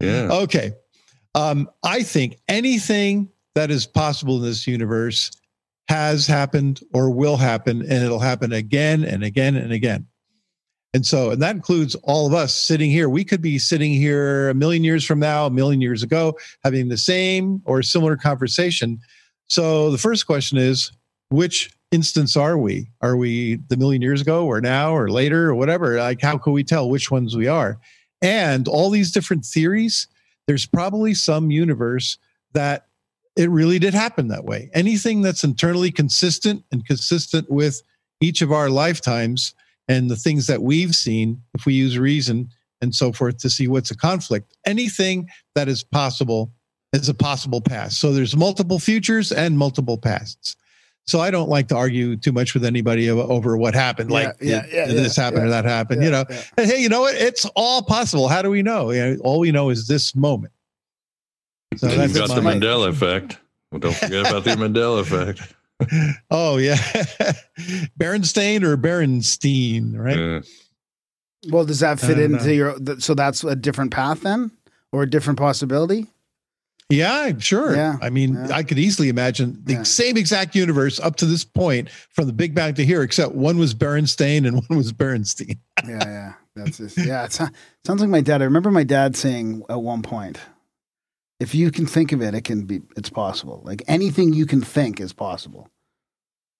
Yeah. Okay. Um, I think anything that is possible in this universe has happened or will happen, and it'll happen again and again and again. And so, and that includes all of us sitting here. We could be sitting here a million years from now, a million years ago, having the same or similar conversation. So the first question is, which instance are we? Are we the million years ago or now or later or whatever? Like, how can we tell which ones we are? And all these different theories, there's probably some universe that it really did happen that way. Anything that's internally consistent and consistent with each of our lifetimes and the things that we've seen, if we use reason and so forth to see what's a conflict, anything that is possible is a possible past. So there's multiple futures and multiple pasts. So I don't like to argue too much with anybody over what happened, Yeah, like yeah, did- yeah, this yeah, happen yeah, or that happened, you know. yeah. And hey, you know what? It's all possible. How do we know? You know, all we know is this moment. So You've that's got the my- Mandela effect. Well, don't forget about the Mandela effect. [laughs] Oh yeah, [laughs] Berenstain or Berenstein, right? Yeah. Well, does that fit into know. your? So that's a different path then, or a different possibility? Yeah, sure. Yeah, I mean, yeah. I could easily imagine the Yeah. same exact universe up to this point from the Big Bang to here, except one was Berenstain and [laughs] one was Berenstein. Yeah, yeah. That's just, yeah. It sounds like my dad. I remember my dad saying at one point, "If you can think of it, it can be. It's possible. Like anything you can think is possible."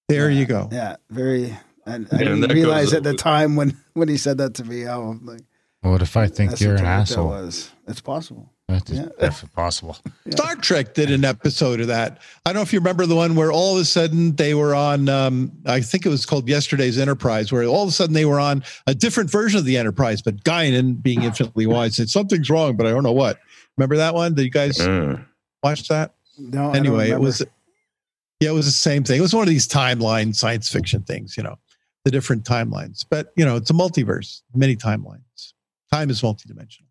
There Yeah, you go. Yeah, very. And I Yeah, and didn't that realize goes- at the time when when he said that to me how like What if I think you're an asshole? was. It's possible. That's Yeah. definitely possible. Star Trek did an episode of that. I don't know if you remember the one where all of a sudden they were on, um, I think it was called Yesterday's Enterprise, where all of a sudden they were on a different version of the Enterprise, but Guinan, being infinitely wise, said something's wrong, but I don't know what. Remember that one? Did you guys Yeah. watch that? No. Anyway, it was, yeah, it was the same thing. It was one of these timeline science fiction things, you know, the different timelines. But, you know, it's a multiverse, many timelines. Time is multidimensional.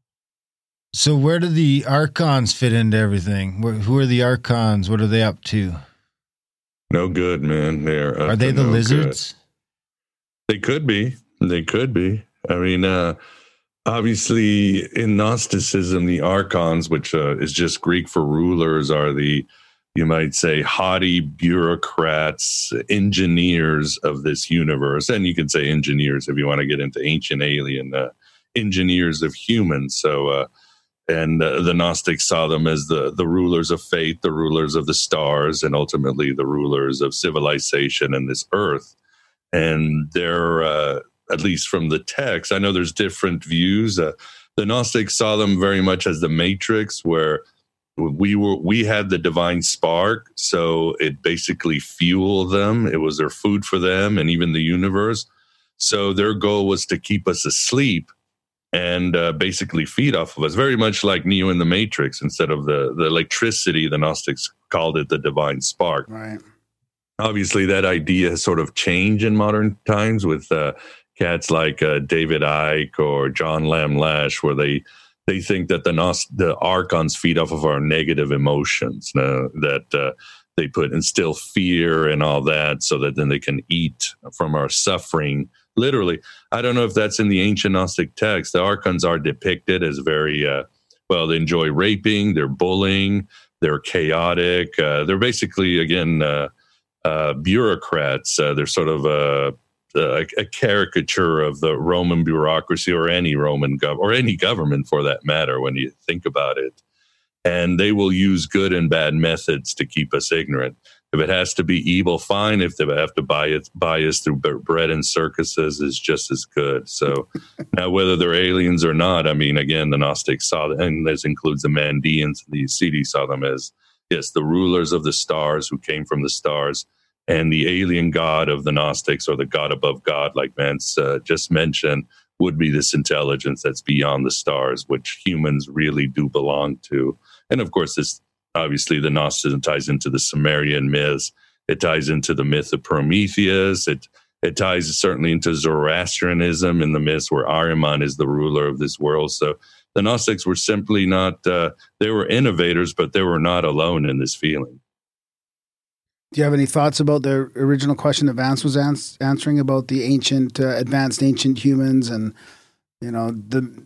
So where do the archons fit into everything? Wh- Who are the archons? What are they up to? No good, man. They're Are they the no good. lizards? They could be. They could be. I mean, uh, obviously in gnosticism the archons which uh, is just greek for rulers are the you might say haughty bureaucrats engineers of this universe and you can say engineers if you want to get into ancient alien uh, engineers of humans so uh, and uh, the gnostics saw them as the the rulers of fate the rulers of the stars and ultimately the rulers of civilization and this earth and they're uh, at least from the text. I know there's different views. Uh, the Gnostics saw them very much as the Matrix, where we were we had the divine spark, so it basically fueled them. It was their food for them, and even the universe. So their goal was to keep us asleep and uh, basically feed off of us, very much like Neo in the Matrix. Instead of the the electricity, the Gnostics called it the divine spark. Right. Obviously, that idea has sort of changed in modern times with uh, cats like uh, David Icke or John Lamb Lash, where they they think that the the archons feed off of our negative emotions, uh, that uh, they put instill fear and all that, so that then they can eat from our suffering. Literally, I don't know if that's in the ancient Gnostic text. The archons are depicted as very uh, well. They enjoy raping, they're bullying, they're chaotic. Uh, they're basically again. Uh, uh, bureaucrats. Uh, they're sort of uh, a, a, caricature of the Roman bureaucracy or any Roman gov or any government for that matter when you think about it. And they will use good and bad methods to keep us ignorant. If it has to be evil, fine. If they have to buy it, buy us through bread and circuses, is just as good. So [laughs] now, whether they're aliens or not, I mean, again, the Gnostics saw them, and this includes the Mandeans. The CD saw them as yes, the rulers of the stars who came from the stars and the alien god of the Gnostics or the god above God, like Vance uh, just mentioned, would be this intelligence that's beyond the stars, which humans really do belong to. And of course, this obviously the Gnosticism ties into the Sumerian myths. It ties into the myth of Prometheus. It it ties certainly into Zoroastrianism in the myths where Ahriman is the ruler of this world. So the Gnostics were simply not, uh, they were innovators, but they were not alone in this feeling. Do you have any thoughts about the original question that Vance was ans- answering about the ancient, uh, advanced ancient humans, and you know, the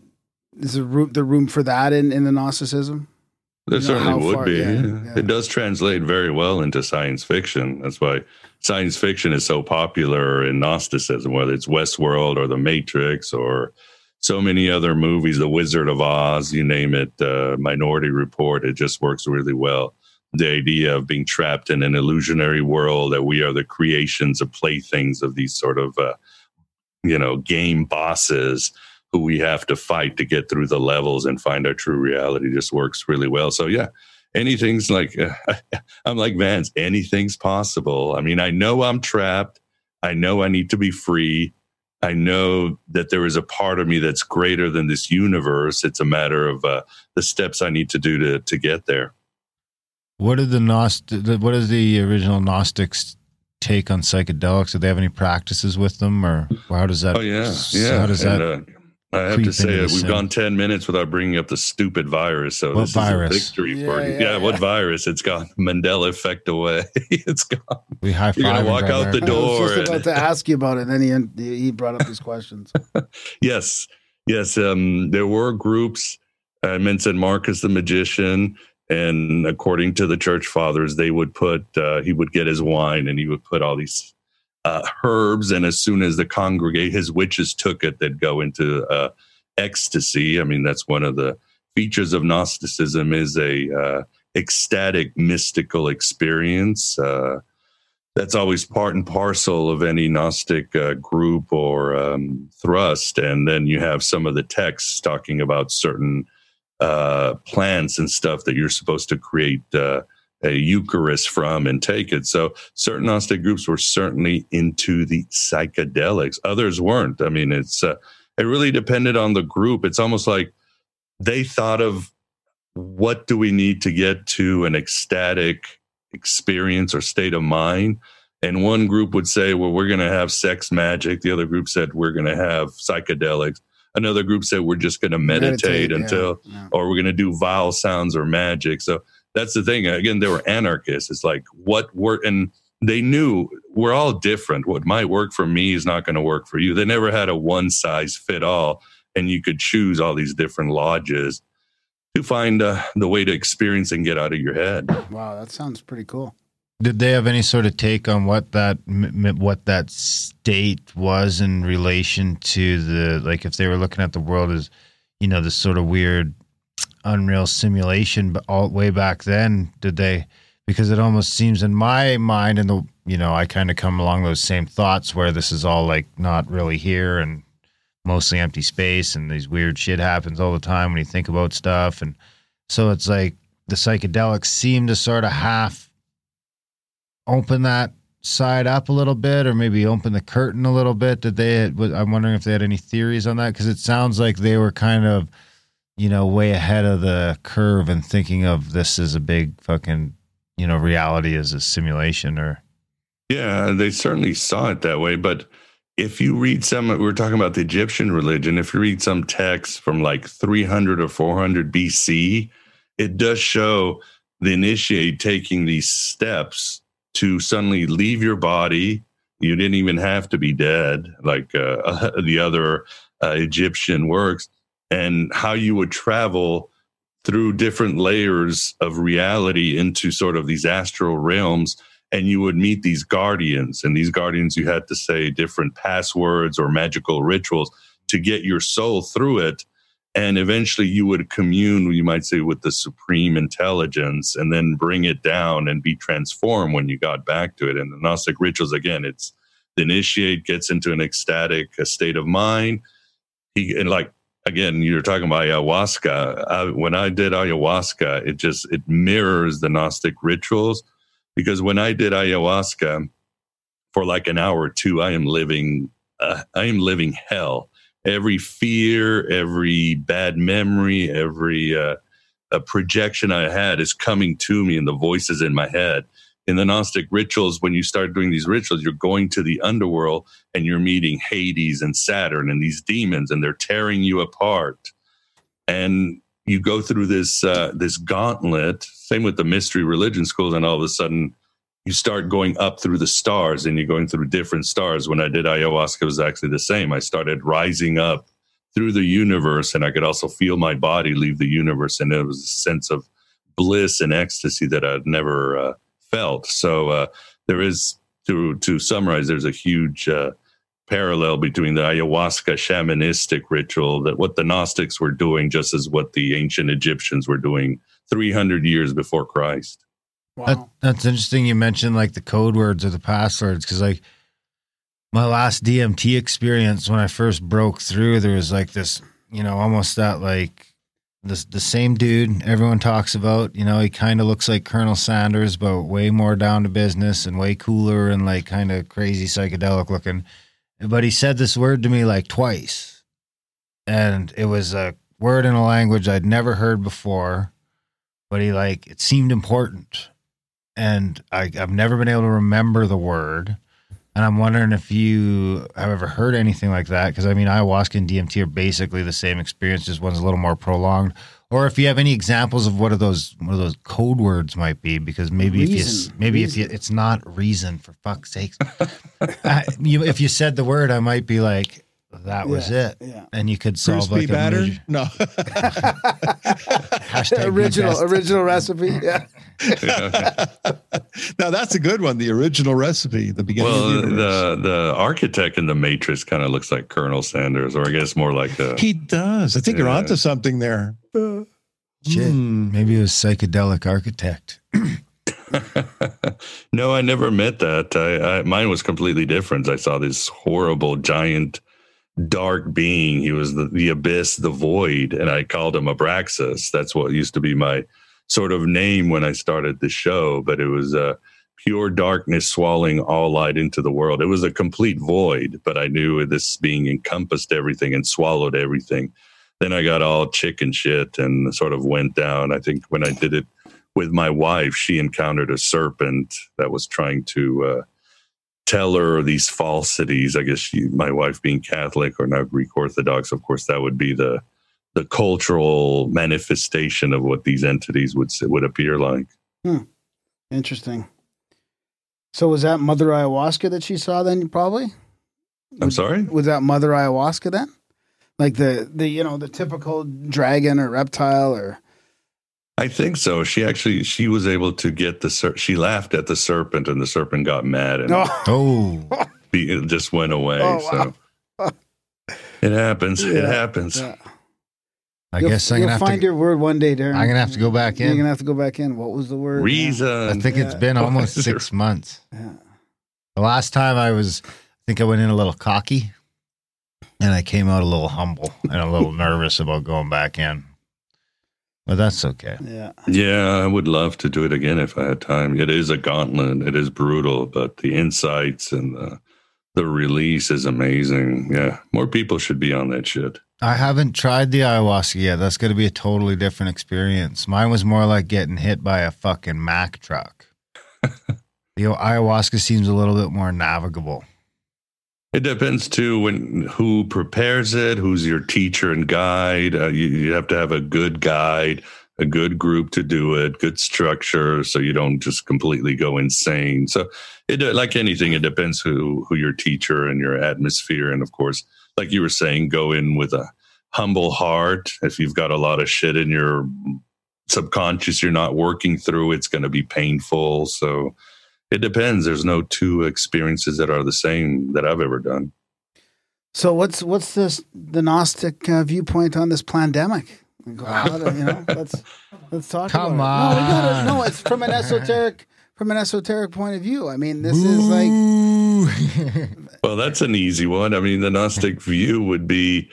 is there room, the room for that in in the Gnosticism? There You know, certainly would far- be. yeah, yeah. yeah. It does translate very well into science fiction. That's why science fiction is so popular in Gnosticism, whether it's Westworld or The Matrix or so many other movies, The Wizard of Oz, you name it, uh, Minority Report. It just works really well. The idea of being trapped in an illusionary world that we are the creations of playthings of these sort of, uh, you know, game bosses who we have to fight to get through the levels and find our true reality just works really well. So yeah, anything's like [laughs] I'm like Vance, anything's possible. I mean, I know I'm trapped. I know I need to be free. I know that there is a part of me that's greater than this universe. It's a matter of uh, the steps I need to do to to get there. What did the Gnost? the- What is the original Gnostics take on psychedelics? Do they have any practices with them, or how does that? Oh yeah, yeah. How does that? And, uh, I have to say into it. the We've sim? gone ten minutes without bringing up the stupid virus. So What this virus? is a victory for Yeah, you. yeah, Yeah, what virus? It's gone. [laughs] Mandela effect away. [laughs] it's gone. we high You're gonna five. walk out the I door. was just and- about to ask you about it, and then he he brought up these questions. [laughs] Yes, yes. Um, there were groups. I mentioned Marcus the magician, and according to the church fathers, they would put uh, he would get his wine and he would put all these uh, herbs, and as soon as the congregate his witches took it, they'd go into uh, ecstasy. I mean, that's one of the features of Gnosticism is a uh, ecstatic mystical experience. Uh, that's always part and parcel of any Gnostic uh, group or um, thrust. And then you have some of the texts talking about certain plants and stuff that you're supposed to create a Eucharist from and take it. So certain Gnostic groups were certainly into the psychedelics. Others weren't. I mean, it's uh, it really depended on the group. It's almost like they thought of what do we need to get to an ecstatic experience or state of mind. And one group would say, well, we're going to have sex magic. The other group said, we're going to have psychedelics. Another group said, we're just going to meditate, yeah, until, yeah. or we're going to do vowel sounds or magic. So that's the thing. Again, they were anarchists. It's like what work, and they knew we're all different. What might work for me is not going to work for you. They never had a one size fit all. and you could choose all these different lodges to find uh, the way to experience and get out of your head. Wow, that sounds pretty cool. Did they have any sort of take on what that m- m- what that state was in relation to the like if they were looking at the world as you know this sort of weird unreal simulation but all way back then did they because it almost seems in my mind and the you know I kind of come along those same thoughts where this is all like not really here and mostly empty space and these weird shit happens all the time when you think about stuff. And so it's like the psychedelics seem to sort of half open that side up a little bit or maybe open the curtain a little bit. Did they i'm wondering if they had any theories on that? Because it sounds like they were kind of you know way ahead of the curve and thinking of this as a big fucking you know reality as a simulation or Yeah, they certainly saw it that way. But if you read some, we were talking about the Egyptian religion. If you read some texts from like 300 or 400 BC, it does show the initiate taking these steps to suddenly leave your body. You didn't even have to be dead, like uh, [laughs] the other uh, Egyptian works, and how you would travel through different layers of reality into sort of these astral realms and you would meet these guardians and these guardians you had to say different passwords or magical rituals to get your soul through it and eventually you would commune you might say with the supreme intelligence and then bring it down and be transformed when you got back to it. And the gnostic rituals again it's the initiate gets into an ecstatic state of mind. He and like again you're talking about ayahuasca when i did ayahuasca it just it mirrors the gnostic rituals because when I did ayahuasca for like an hour or two, I am living, uh, I am living hell. Every fear, every bad memory, every uh, projection I had is coming to me, and the voices in my head. In the Gnostic rituals, when you start doing these rituals, you're going to the underworld and you're meeting Hades and Saturn and these demons, and they're tearing you apart. And you go through this uh, this gauntlet. Same with the mystery religion schools, and all of a sudden you start going up through the stars, and you're going through different stars. When I did ayahuasca, it was actually the same. I started rising up through the universe, and I could also feel my body leave the universe, and it was a sense of bliss and ecstasy that I'd never uh, felt. So uh, there is to to summarize, there's a huge uh, parallel between the ayahuasca shamanistic ritual that what the Gnostics were doing, just as what the ancient Egyptians were doing 300 years before Christ. Wow. That, that's interesting. You mentioned like the code words or the passwords because like my last DMT experience when I first broke through, there was like this, you know, almost that like this the same dude everyone talks about. You know, he kind of looks like Colonel Sanders, but way more down to business and way cooler and like kind of crazy psychedelic looking. But he said this word to me like twice, and it was a word in a language I'd never heard before. But he like it seemed important and I, I've never been able to remember the word. And I'm wondering if you have ever heard anything like that, because I mean, ayahuasca and DMT are basically the same experience, just one's a little more prolonged. Or if you have any examples of what of those what of those code words might be, because maybe if you maybe Reason. if you it's not reason for fuck's sakes. [laughs] I, you, if you said the word, I might be like, that was Yeah, it, yeah. and you could solve Lee like a batter? major- No. [laughs] hashtag original original recipe. Yeah. [laughs] now that's a good one. The original recipe, the beginning. Well, of the, the the architect in the Matrix kind of looks like Colonel Sanders, or I guess more like a. he does. I think you're onto something there. Shit. Hmm. Maybe it was psychedelic architect. [laughs] no, I never met that. I, I mine was completely different. I saw this horrible giant dark being. He was the, the abyss, the void, and I called him Abraxas. That's what used to be my sort of name when I started the show. But it was uh, pure darkness swallowing all light into the world. It was a complete void, but I knew this being encompassed everything and swallowed everything. Then I got all chicken shit and sort of went down. I think when I did it with my wife, she encountered a serpent that was trying to uh, tell her these falsities. I guess she, my wife being Catholic or not Greek Orthodox, of course, that would be the the cultural manifestation of what these entities would would appear like. Hmm. Interesting. So was that Mother Ayahuasca that she saw then? Probably. I'm sorry. Was that Mother Ayahuasca then? like the the you know the typical dragon or reptile or I think so. She actually she was able to get the ser- she laughed at the serpent and the serpent got mad and no. Oh, oh. [laughs] be- it just went away. Oh, So it happens. It happens. Yeah. I You'll- guess I'm gonna have find to. your word one day, Darren. I'm gonna have to go back in. You're in. gonna have to go back in. What was the word? Reason. I think it's been [laughs] almost Wiser. six months. Yeah. The last time I was, I think I went in a little cocky, and I came out a little humble and a little [laughs] nervous about going back in. But that's okay. Yeah. Yeah, I would love to do it again if I had time. It is a gauntlet. It is brutal, but the insights and the the release is amazing. Yeah, more people should be on that shit. I haven't tried the ayahuasca yet. That's going to be a totally different experience. Mine was more like getting hit by a fucking Mack truck. [laughs] the ayahuasca seems a little bit more navigable. It depends too when who prepares it, who's your teacher and guide. Uh, you, you have to have a good guide, a good group to do it, good structure, so you don't just completely go insane. So it like anything, it depends who who your teacher and your atmosphere, and of course, like you were saying, go in with a humble heart. If you've got a lot of shit in your subconscious you're not working through, it's going to be painful. So it depends. There's no two experiences that are the same that I've ever done. So what's what's this the Gnostic uh, viewpoint on this pandemic? Like, you know, [laughs] let's let's talk Come about it. No, we gotta, on. no, it's from an esoteric from an esoteric point of view. I mean, this is like Well, that's an easy one. I mean, the Gnostic view would be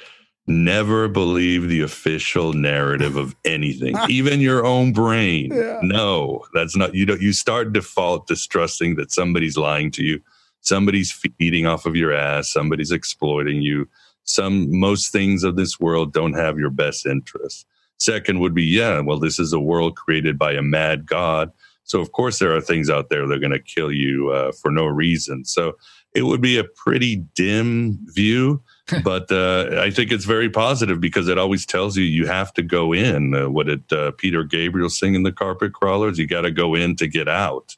never believe the official narrative of anything, [laughs] even your own brain. Yeah. No, that's not you don't you start default distrusting that somebody's lying to you, somebody's feeding off of your ass, somebody's exploiting you. Some most things of this world don't have your best interest. Second would be, yeah, well, this is a world created by a mad God. So of course there are things out there that are going to kill you uh, for no reason. So it would be a pretty dim view, [laughs] but uh, I think it's very positive because it always tells you you have to go in. Uh, what did uh, Peter Gabriel sing in the Carpet Crawlers? You got to go in to get out.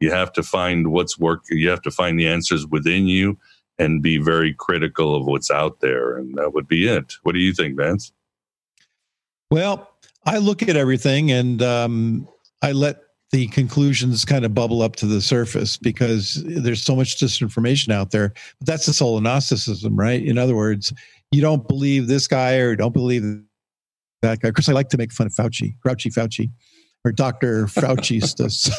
You have to find what's working. You have to find the answers within you and be very critical of what's out there. And that would be it. What do you think, Vance? Well, I look at everything and um, I let the conclusions kind of bubble up to the surface because there's so much disinformation out there. But that's the soul of Gnosticism, right? In other words, you don't believe this guy or don't believe that guy. Of course, I like to make fun of Fauci, Grouchy Fauci, or Dr. Faucistus.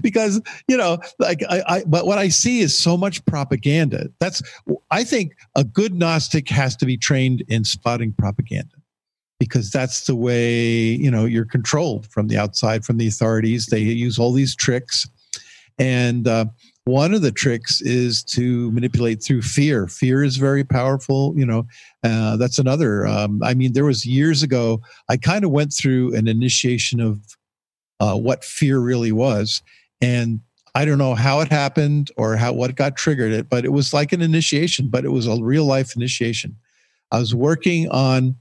[laughs] because, you know, like I, I, but what I see is so much propaganda. That's, I think a good Gnostic has to be trained in spotting propaganda because that's the way you know you're controlled from the outside from the authorities. They use all these tricks. And uh, one of the tricks is to manipulate through fear. Fear is very powerful you know uh, that's another um, i mean there was years ago i kind of went through an initiation of uh, what fear really was. And i don't know how it happened or how what got triggered it but it was like an initiation but it was a real life initiation. I was working on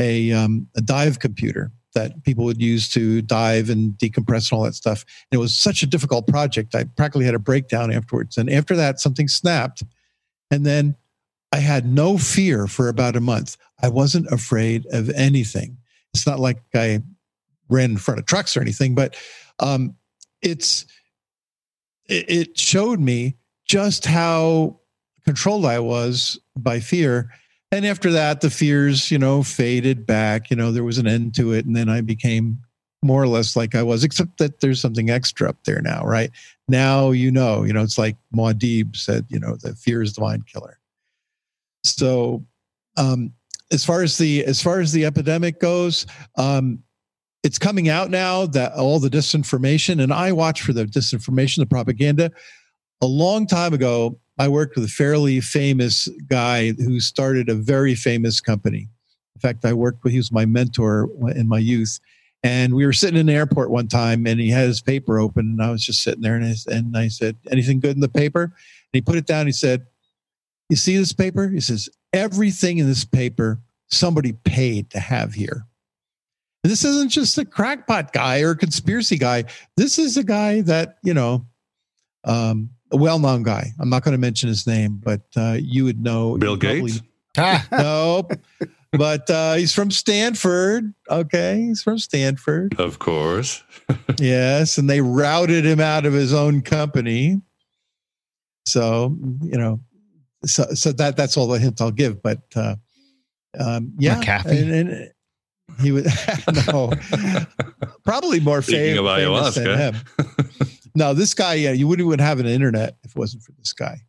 a, um, a dive computer that people would use to dive and decompress and all that stuff. And it was such a difficult project. I practically had a breakdown afterwards. And after that, something snapped. And then I had no fear for about a month. I wasn't afraid of anything. It's not like I ran in front of trucks or anything, but um, it's it, it showed me just how controlled I was by fear and after that the fears you know faded back you know there was an end to it. And then i became more or less like i was except that there's something extra up there now right? Now you know you know it's like Muad'Dib said you know the fear is the mind killer. So um as far as the as far as the epidemic goes um it's coming out now that all the disinformation and i watch for the disinformation the propaganda. A long time ago I worked with a fairly famous guy who started a very famous company. In fact, I worked with, he was my mentor in my youth. And we were sitting in the airport one time and he had his paper open and I was just sitting there and I, and I said, anything good in the paper? And he put it down. He said, you see this paper? He says, everything in this paper, somebody paid to have here. And this isn't just a crackpot guy or a conspiracy guy. This is a guy that, you know, um, a well-known guy. I'm not going to mention his name, but uh, you would know Bill you probably- Gates? Ah, [laughs] nope. but uh, he's from Stanford. Okay, he's from Stanford. Of course. [laughs] yes, and they routed him out of his own company. So you know, so so that that's all the hint I'll give. But uh, um, yeah, McAfee? and, and he was [laughs] no, probably more Speaking fam- of famous than ayahuasca. him. No, this guy, yeah, you wouldn't even have an internet if it wasn't for this guy.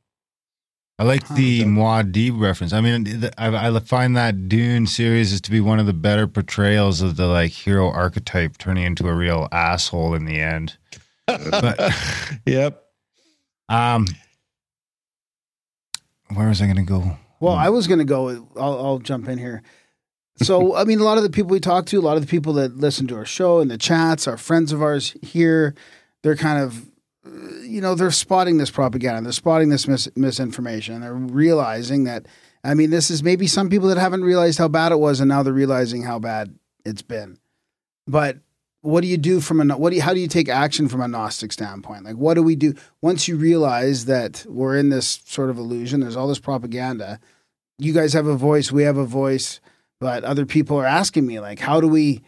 I like the Muad'Dib reference. I mean, th- I, I find that Dune series is to be one of the better portrayals of the like hero archetype turning into a real asshole in the end. But [laughs] [laughs] Yep. um, where was I going to go? Well, I was going to go. I'll, I'll jump in here. So, [laughs] I mean, a lot of the people we talk to, a lot of the people that listen to our show and the chats, are friends of ours here. They're kind of, you know, they're spotting this propaganda. They're spotting this mis- misinformation. They're realizing that. I mean, this is maybe some people that haven't realized how bad it was, and now they're realizing how bad it's been. But what do you do from a what do you, how do you take action from a gnostic standpoint like what do we do once you realize that we're in this sort of illusion there's all this propaganda you guys have a voice we have a voice but other people are asking me like how do we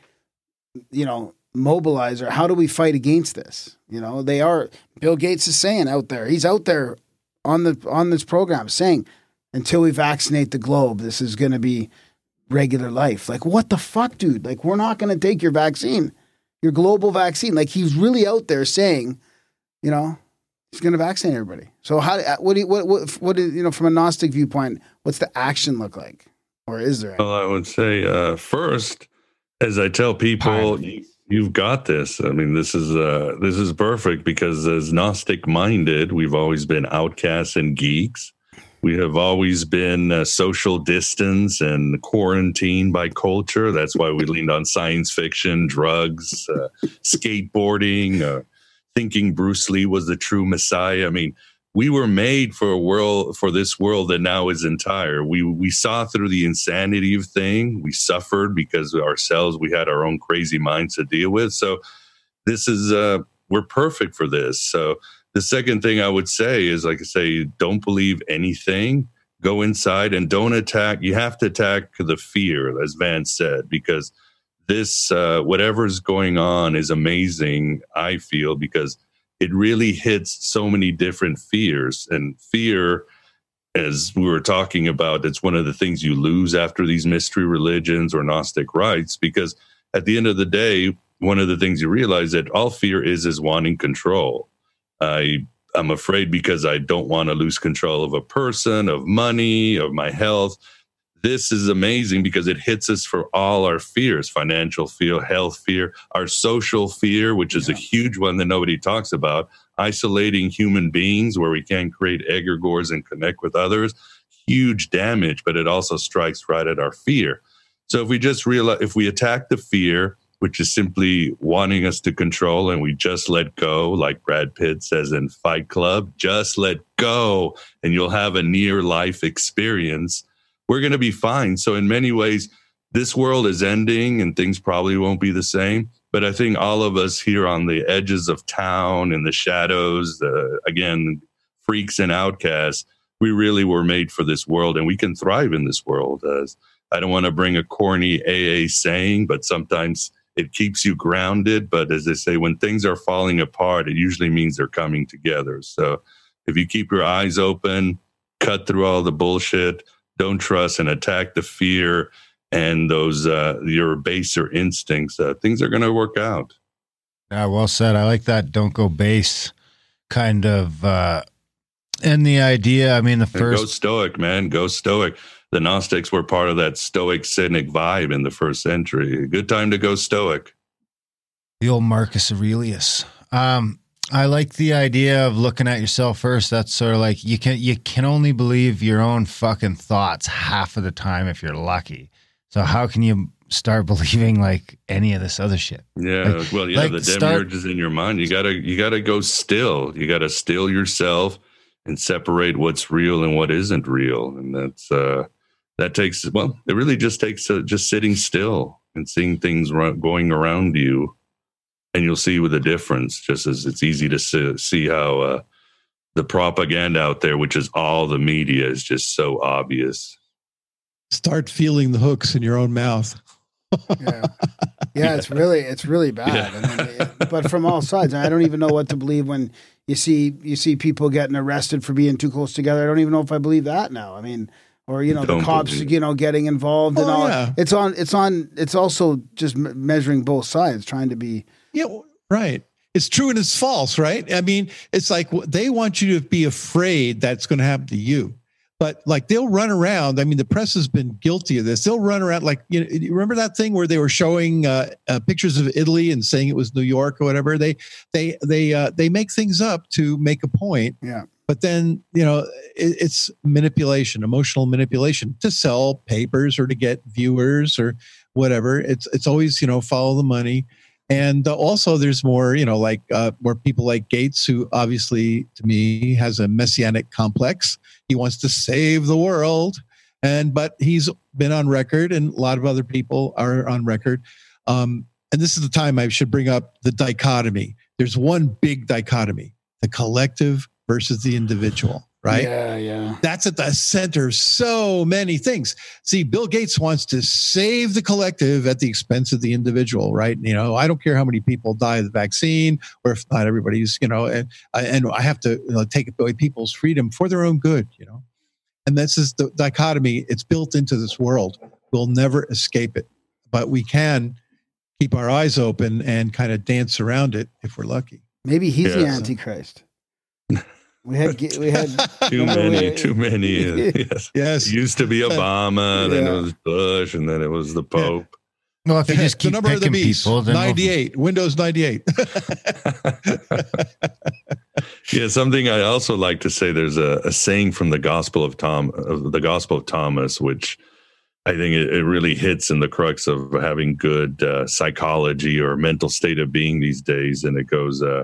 you know mobilize or how do we fight against this? You know they are bill gates is saying out there he's out there on the on this program saying until we vaccinate the globe this is going to be regular life. Like what the fuck dude? Like we're not going to take your vaccine your global vaccine. Like he's really out there saying you know he's going to vaccinate everybody. So how what do you, what what what is, you know from a gnostic viewpoint what's the action look like? Or is there any? Well, I would say uh, first, as I tell people, you, you've got this. I mean, this is uh, this is perfect because as Gnostic minded, we've always been outcasts and geeks. We have always been uh, social distance and quarantined by culture. That's why we leaned on science fiction, drugs, uh, skateboarding, uh, thinking Bruce Lee was the true Messiah. I mean, we were made for a world for this world that now is entire. We we saw through the insanity of thing. We suffered because ourselves we had our own crazy minds to deal with. So this is uh we're perfect for this. So the second thing I would say is like I say, don't believe anything. Go inside and don't attack. You have to attack the fear, as Van said, because this uh, whatever's going on is amazing. I feel because it really hits so many different fears and fear as we were talking about it's one of the things you lose after these mystery religions or gnostic rites because at the end of the day one of the things you realize that all fear is is wanting control. I i'm afraid because i don't want to lose control of a person of money of my health this is amazing because it hits us for all our fears financial fear health fear our social fear which is a huge one that nobody talks about isolating human beings where we can't create egregores and connect with others huge damage but it also strikes right at our fear. So if we just realize if we attack the fear which is simply wanting us to control and we just let go like brad pitt says in fight club just let go and you'll have a near life experience we're going to be fine. So, in many ways, this world is ending and things probably won't be the same. But I think all of us here on the edges of town, in the shadows, again, freaks and outcasts, we really were made for this world and we can thrive in this world. As I don't want to bring a corny AA saying, but sometimes it keeps you grounded. But as they say, when things are falling apart, it usually means they're coming together. So if you keep your eyes open, cut through all the bullshit, don't trust and attack the fear and those uh, your baser instincts uh, things are going to work out Yeah, well said. I like that. Don't go base kind of. uh And the idea, I mean, the And go first. stoic man go stoic the gnostics were part of that stoic cynic vibe in the first century good time to go stoic The old Marcus Aurelius. Um, I like the idea of looking at yourself first. That's sort of like you can you can only believe your own fucking thoughts half of the time if you're lucky. So how can you start [laughs] believing like any of this other shit? yeah Like- well yeah like the demiurge is in your mind you gotta you gotta go still you gotta still yourself and separate what's real and what isn't real and that's uh that takes well it really just takes uh, just sitting still and seeing things going around you and you'll see with the difference just as it's easy to see, see how uh, the propaganda out there which is all the media is just so obvious Start feeling the hooks in your own mouth. yeah. yeah, it's [laughs] really it's really bad. Yeah. I mean, it- but from all sides, I don't even know what to believe when you see you see people getting arrested for being too close together. I don't even know if I believe that now. I mean, or you know, the Don't cops, believe you know, getting involved and Oh, all. yeah. It's on. It's on. It's also just me- measuring both sides, trying to be. Yeah, right. It's true and it's false, right? I mean, it's like they want you to be afraid that's going to happen to you. But like they'll run around. I mean, the press has been guilty of this. They'll run around like you, know, you remember that thing where they were showing uh, uh, pictures of Italy and saying it was New York or whatever. They they they uh, they make things up to make a point. Yeah. But then you know it, it's manipulation, emotional manipulation to sell papers or to get viewers or whatever. It's it's always you know follow the money. And uh, also, there's more, you know, like uh, more people like Gates, who obviously, to me, has a messianic complex. He wants to save the world, and but he's been on record, and a lot of other people are on record. Um, and this is the time I should bring up the dichotomy. There's one big dichotomy: the collective versus the individual. Right? Yeah. Yeah. That's at the center of so many things. See, Bill Gates wants to save the collective at the expense of the individual, right? You know, I don't care how many people die of the vaccine, or if not everybody's, you know, and I- and I have to you know, take away people's freedom for their own good, you know. And this is the dichotomy. It's built into this world. We'll never escape it, but we can keep our eyes open and kind of dance around it if we're lucky. Maybe he's the Antichrist. We had. We had. [laughs] Too many, we- too many. yes. Yes. It used to be Obama, [laughs] then it was Bush, and then it was the Pope. Well, if you [laughs] just keep the number of the beast, people, then we'll- 98, Windows 98. yeah, something I also like to say. There's a, a saying from the Gospel of Tom, of the Gospel of Thomas, which I think it, it really hits in the crux of having good uh, psychology or mental state of being these days. And it goes, uh,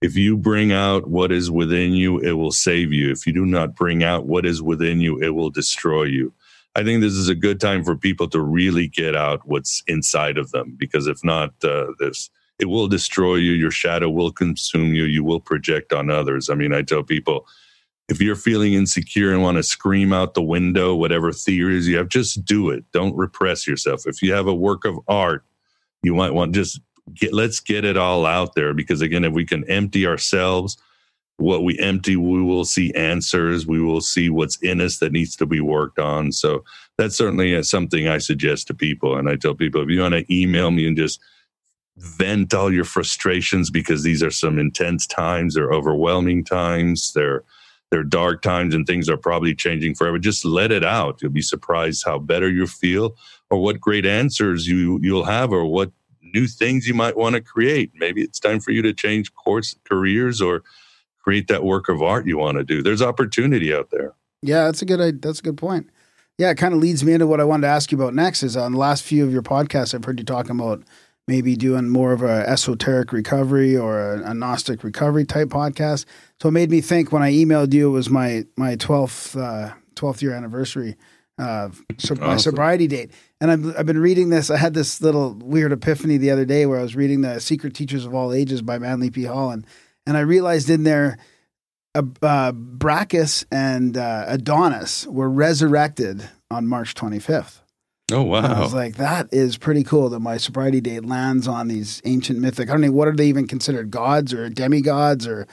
"If you bring out what is within you, it will save you. If you do not bring out what is within you, it will destroy you." I think this is a good time for people to really get out what's inside of them, because if not, uh, this it will destroy you. Your shadow will consume you. You will project on others. I mean, I tell people if you're feeling insecure and want to scream out the window, whatever theories you have, just do it. Don't repress yourself. If you have a work of art, you might want just get let's get it all out there because again, if we can empty ourselves, what we empty, we will see answers. We will see what's in us that needs to be worked on. So that's certainly uh, something I suggest to people. And I tell people if you want to email me and just vent all your frustrations because these are some intense times, they're overwhelming times, they're they're dark times and things are probably changing forever. Just let it out. You'll be surprised how better you feel or what great answers you you'll have or what new things you might want to create. Maybe it's time for you to change course careers or create that work of art you want to do. There's opportunity out there. Yeah, that's a good. That's a good point. Yeah, it kind of leads me into what I wanted to ask you about next. Is uh, on the last few of your podcasts, I've heard you talking about maybe doing more of a esoteric recovery or a, a Gnostic recovery type podcast. So it made me think when I emailed you, it was my my twelfth uh, twelfth year anniversary, uh, so my Awesome. sobriety date, and I've I've been reading this. I had this little weird epiphany the other day where I was reading the Secret Teachers of All Ages by Manly P. Hall, and and I realized in there uh, uh, Brachus and uh, Adonis were resurrected on March 25th. Oh And I was like, that is pretty cool that my sobriety date lands on these ancient mythic. I don't know what are they even considered gods or demigods or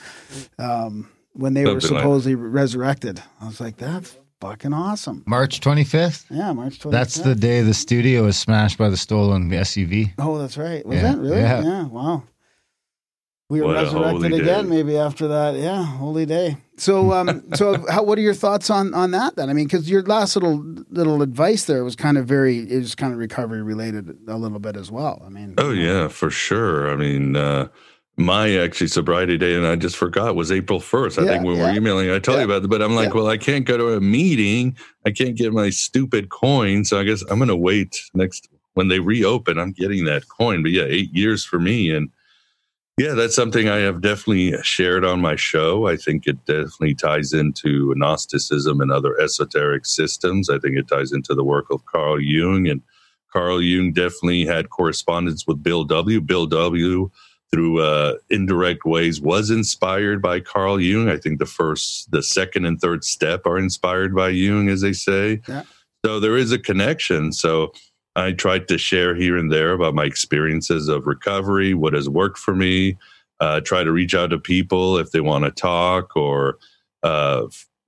um, when they were Something like- supposedly resurrected. I was like, that's fucking awesome. March 25th. Yeah, March 25th. That's the day the studio was smashed by the stolen SUV. Oh, that's right. Was Yeah, that really? yeah. Yeah. Wow. We were What resurrected again, day. maybe after that. Yeah, holy day. So, um, [laughs] so how? What are your thoughts on on that? Then, I mean, because your last little little advice there was kind of very, it was kind of recovery related a little bit as well. I mean, Oh yeah, for sure. I mean, uh, my actually sobriety day, and I just forgot was April first. I Yeah, think when yeah. we're emailing, I tell Yeah. you about it. But I'm like, well, I can't go to a meeting. I can't get my stupid coin, so I guess I'm going to wait next when they reopen. I'm getting that coin. But yeah, eight years for me, and yeah, that's something I have definitely shared on my show. I think it definitely ties into Gnosticism and other esoteric systems. I think it ties into the work of Carl Jung and Carl Jung definitely had correspondence with Bill W. Bill W. through uh, indirect ways was inspired by Carl Jung. I think the first, the second, and third step are inspired by Jung, as they say. Yeah. So there is a connection. So I tried to share here and there about my experiences of recovery, what has worked for me. Uh, try to reach out to people if they want to talk, or uh,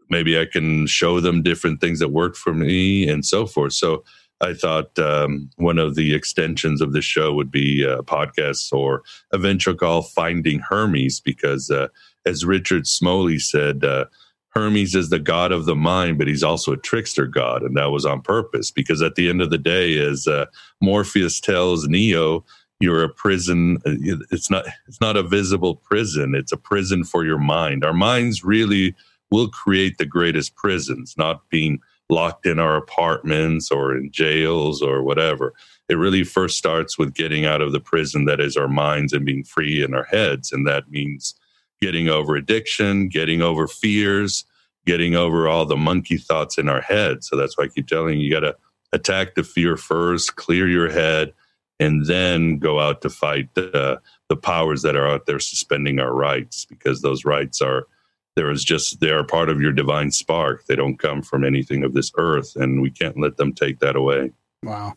maybe I can show them different things that worked for me, and so forth. So I thought um, one of the extensions of the show would be uh, podcasts or eventually called Finding Hermes, because uh, as Richard Smoley said, uh, Hermes is the god of the mind, but he's also a trickster god, and that was on purpose because at the end of the day, as uh, Morpheus tells Neo, you're a prison. uh, It's not. It's not a visible prison. It's a prison for your mind. Our minds really will create the greatest prisons, not being locked in our apartments or in jails or whatever. It really first starts with getting out of the prison that is our minds and being free in our heads, and that means getting over addiction, getting over fears, getting over all the monkey thoughts in our head. So that's why I keep telling you, you got to attack the fear first, clear your head, and then go out to fight the, the powers that are out there suspending our rights because those rights are there is just they are part of your divine spark they don't come from anything of this earth and we can't let them take that away Wow.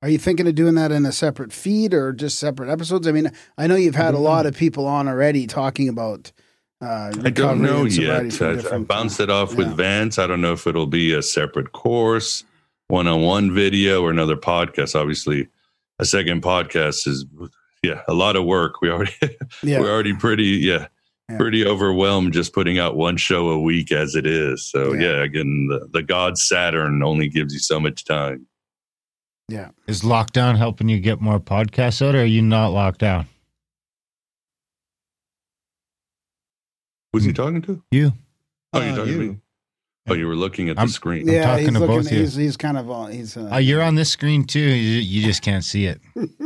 Are you thinking of doing that in a separate feed or just separate episodes? I mean, I know you've had a lot of people on already talking about. Uh, I don't know yet. I, bounced it off yeah. with Vance. I don't know if it'll be a separate course, one-on-one video, or another podcast. Obviously, a second podcast is yeah a lot of work. We already [laughs] Yeah. we're already pretty yeah, Yeah. pretty overwhelmed just putting out one show a week as it is. So Yeah. yeah, again, the, the god Saturn only gives you so much time. Yeah. Is lockdown helping you get more podcasts out, or are you not locked down? Who's he talking to? You. Oh, you're Uh, talking to you. me. Oh, you were looking at the screen. I'm- screen. Yeah, talking he's to looking. both of you. he's, he's kind of on. He's. Uh, Uh, you're on this screen too. You, you just can't see it.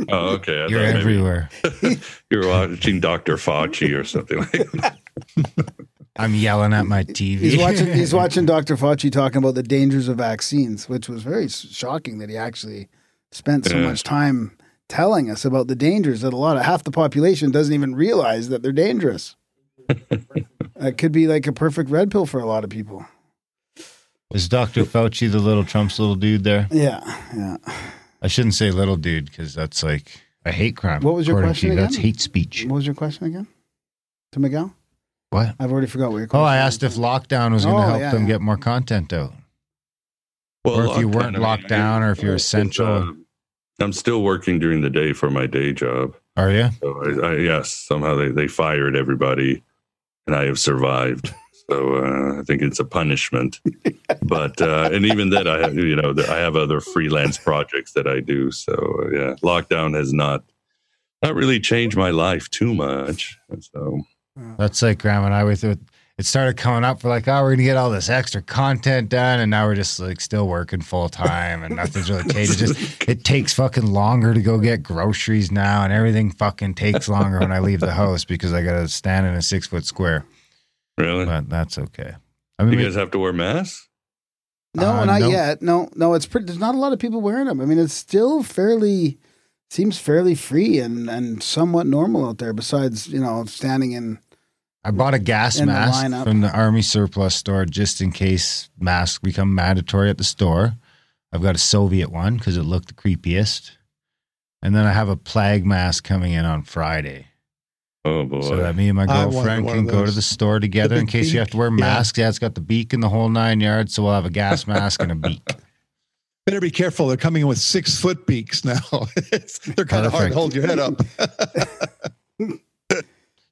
Oh, okay. I You're everywhere. [laughs] You're watching Dr. Fauci or something like that. [laughs] I'm yelling at my TV. He's watching. [laughs] He's watching Dr. Fauci talking about the dangers of vaccines, which was very shocking that he actually spent so Yeah. much time telling us about the dangers that a lot of half the population doesn't even realize that they're dangerous. That could be like a perfect red pill for a lot of people. Is Dr. Fauci the little Trump's little dude there? Yeah, yeah. I shouldn't say little dude because that's like a hate crime. What was your question you. again? That's hate speech. What was your question again? To Miguel? What? I've already forgot what your question Oh, I was. asked if lockdown was going to Oh, help yeah, them yeah. get more content out. Well, Or if you weren't locked down or if you're essential. uh, I'm still working during the day for my day job. Are you? So I, I, yes, somehow they, they fired everybody, and I have survived. So uh, I think it's a punishment. but uh, and even then, I have you know I have other freelance projects that I do. So uh, yeah, lockdown has not not really changed my life too much. So That's like Graham and I with it. It started coming up. We're like, oh, we're gonna get all this extra content done, and now we're just like still working full time, and nothing's really changed. It just it takes fucking longer to go get groceries now, and everything fucking takes longer when I leave the house because I gotta stand in a six foot square. Really, But that's okay. I mean, you guys have to wear masks. No, Uh, not no. yet. No, no, it's pretty. There's not a lot of people wearing them. I mean, it's still fairly seems fairly free and and somewhat normal out there. Besides, you know, standing in. I bought a gas in the mask from the army surplus store just in case masks become mandatory at the store. I've got a Soviet one because it looked the creepiest. And then I have a plague mask coming in on Friday. Oh boy, So that me and my girlfriend can go to the store [laughs] together in The case you have to wear beak, yeah. masks. Yeah, it's got the beak and the whole nine yards. So we'll have a gas [laughs] mask and a beak. Better be careful. They're coming in with six foot beaks now. [laughs] They're kind of hard to hold your head up.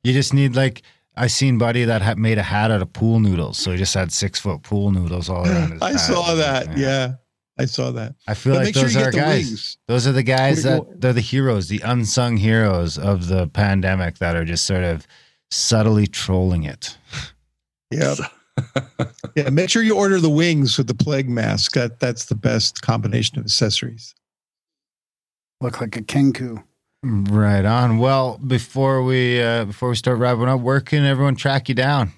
You just need like I seen buddy that had made a hat out of pool noodles, so he just had six foot pool noodles all around his I hat. saw that. Yeah. I saw that. I feel But like make sure those are the guys. wings. Those are the guys What do you- that they're the heroes, the unsung heroes of the pandemic that are just sort of subtly trolling it. Yeah. [laughs] yeah. Make sure you order the wings with the plague mask. That that's the best combination of accessories. Look like a kenku. Right on. Well, before we uh, before we start wrapping up, where can everyone track you down?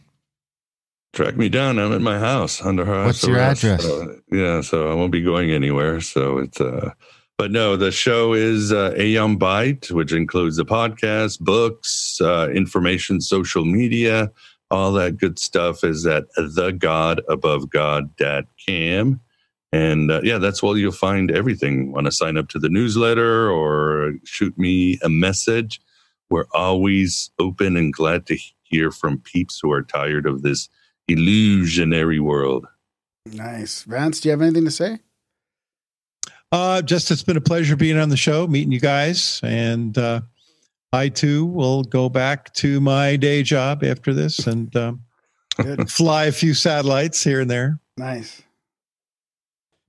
Track me down. I'm at my house under house What's your arrest. address? So, yeah, so I won't be going anywhere. So it's uh but no, the show is uh, Aeon Byte, which includes the podcast, books, uh, information, social media, all that good stuff is at the God above God dot cam. And uh, yeah, that's where you'll find everything. Want to sign up to the newsletter or shoot me a message? We're always open and glad to hear from peeps who are tired of this illusionary world. Nice. Vance, do you have anything to say? Uh, just it's been a pleasure being on the show, meeting you guys, and uh, I too will go back to my day job after this and um, [laughs] fly a few satellites here and there. nice.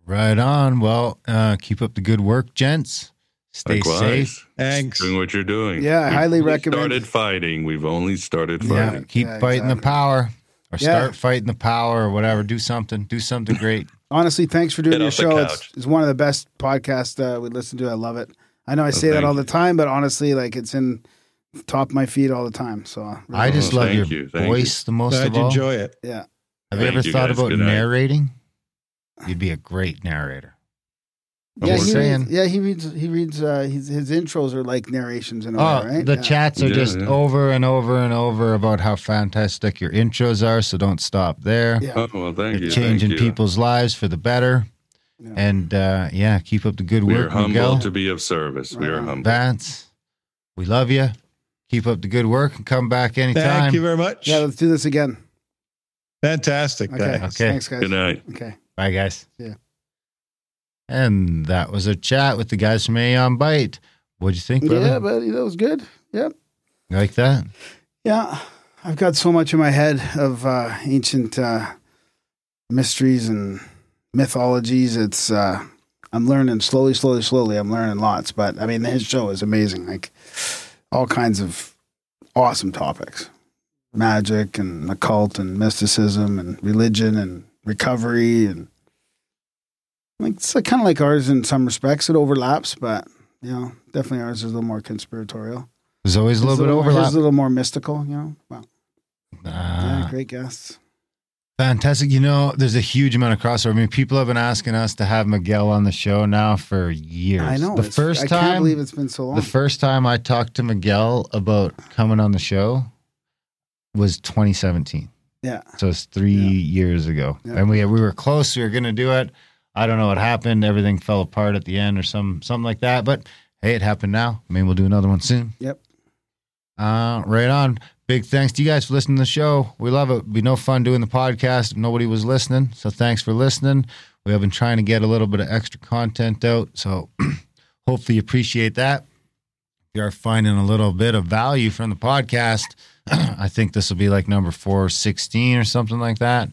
Right on. Well, uh, keep up the good work, gents. Stay Likewise. safe. Thanks. Doing what you're doing. Yeah, I We've highly recommend- Started fighting. We've only started Yeah, fighting. keep Yeah, fighting the power, or Yeah. start fighting the power, or whatever. Do something. Do something great. [laughs] Honestly, thanks for doing Get your the show. It's, it's one of the best podcasts uh, we listen to. I love it. I know I say that all the time, but honestly, like it's in top of my feed all the time. So uh, I just Oh, love thank your you, thank voice the most Glad of you all. enjoy it. yeah. Have you ever you, thought guys. about narrating? You'd be a great narrator. I'm Yeah, he saying. reads, yeah, he reads. He reads. Uh, his his intros are like narrations in a Oh, way, right? the yeah. chats are Yeah, just yeah. over and over and over about how fantastic your intros are. So don't stop there. Yeah. Oh, well, thank You're you. changing thank you. people's lives for the better. Yeah. And uh, yeah, keep up the good We work, We are humble Miguel. to be of service. We are on. humble. Vance, we love you. Keep up the good work and come back anytime. Thank you very much. Yeah, let's do this again. Fantastic. Okay. Thanks. Okay. Thanks, guys. Good night. Okay. Bye, guys. Yeah. And that was a chat with the guys from Aeon Byte. What'd you think, brother? Yeah, but that was good. Yep. You like that? Yeah, I've got so much in my head of uh, ancient uh, mysteries and mythologies. It's uh, I'm learning slowly, slowly, slowly. I'm learning lots, but I mean, his show is amazing. Like all kinds of awesome topics, magic and occult and mysticism and religion and recovery and like it's kind of like ours in some respects. It overlaps, but you know, definitely ours is a little more conspiratorial. There's always a His little bit of his overlap. a little more mystical, you know. Wow. Ah. Yeah, great guests. Fantastic. You know, there's a huge amount of crossover. I mean, people have been asking us to have Miguel on the show now for years. I know. The it's- first I can't time, believe it's been so long. the first time I talked to Miguel about coming on the show was 2017. yeah. So it's three Yeah. years ago, Yeah. and we we were close. We were going to do it. I don't know what happened. Everything fell apart at the end, or some something like that. But hey, it happened now. I mean, we'll do another one soon. Yep. Uh, right on. Big thanks to you guys for listening to the show. We love it. It'd be no fun doing the podcast if nobody was listening. So thanks for listening. We have been trying to get a little bit of extra content out. So [clears throat] hopefully you appreciate that. If you are finding a little bit of value from the podcast, [clears throat] I think this will be like number 416 or something like that.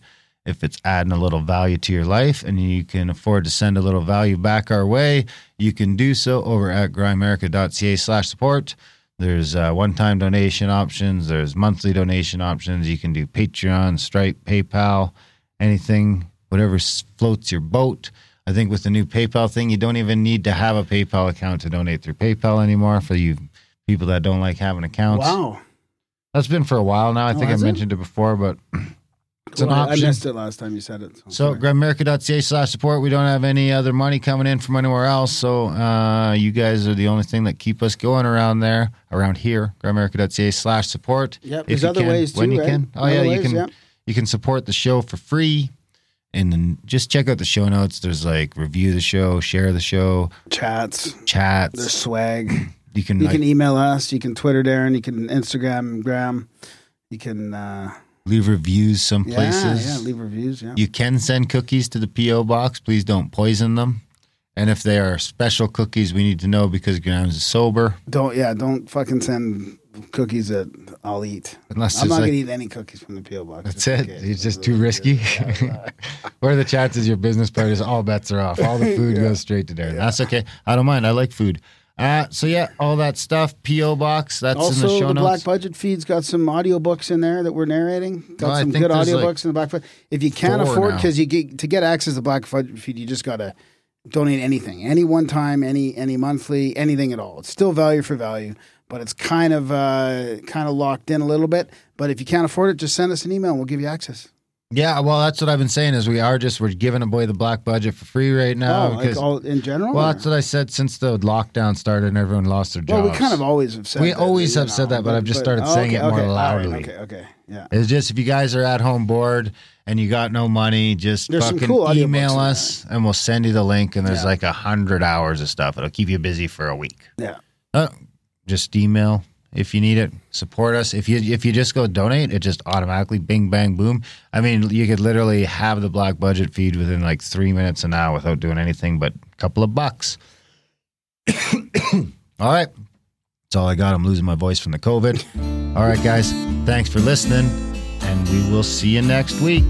If it's adding a little value to your life and you can afford to send a little value back our way, you can do so over at grimerica.ca slash support. There's uh, one-time donation options. There's monthly donation options. You can do Patreon, Stripe, PayPal, anything, whatever floats your boat. I think with the new PayPal thing, you don't even need to have a PayPal account to donate through PayPal anymore for you people that don't like having accounts. Wow. That's been for a while now. I Oh, think I has it? mentioned it before, but it's an Cool. I- missed it last time you said it. So sorry. grimerica.ca slash support. We don't have any other money coming in from anywhere else. So uh, you guys are the only thing that keep us going around there, around here. grimerica.ca slash support. Yep, there's other can, ways when too, you right? can. Oh Other yeah, you ways, can. yeah. You can support the show for free. And then just check out the show notes. There's like review the show, share the show, chats. chats. There's swag. [clears throat] you can, You like, can email us. You can Twitter Darren. You can Instagram Graham. You can uh, leave reviews some yeah, places. yeah, leave reviews. Yeah. You can send cookies to the P.O. box. Please don't poison them. And if they are special cookies, we need to know because Graham's is sober. Don't yeah. Don't fucking send cookies that I'll eat. Unless I'm not like, gonna eat any cookies from the PO box. that's it. case. It's just too risky. [laughs] Yeah, [laughs] what are the chances your business partners, all bets are off? All the [laughs] food goes straight to there. That's okay. I don't mind. I like food. Uh, so yeah, all that stuff. P.O. box. That's in Also, the show the Black. Budget feed's got some audiobooks in there that we're narrating. Got I some good audiobooks like, in the Black Budget. If you can't afford, because you get to get access to Black Budget feed, you just got to donate anything, any one time, any any monthly, anything at all. It's still value for value, but it's kind of uh, kind of locked in a little bit. But if you can't afford it, just send us an email and we'll give you access. Yeah, well, that's what I've been saying. Is we are just we're giving away the black budget for free right now. oh, like all in general. well, or- that's what I said since the lockdown started and everyone lost their jobs. well, we kind of always have said. We that, always have said that, but I've just started oh, saying okay, it more okay, all right, loudly. okay, okay, Yeah. It's just if you guys are at home bored and you got no money, just There's fucking cool email us and we'll send you the link. And there's Yeah. like a hundred hours of stuff. It'll keep you busy for a week. Yeah. Uh, just email if you need it. Support us. If you if you just go donate, it just automatically bing bang boom. I mean, you could literally have the black budget feed within like three minutes an hour without doing anything but a couple of bucks. [coughs] all right. That's all I got. I'm losing my voice from the COVID. All right, guys. Thanks for listening, and we will see you next week.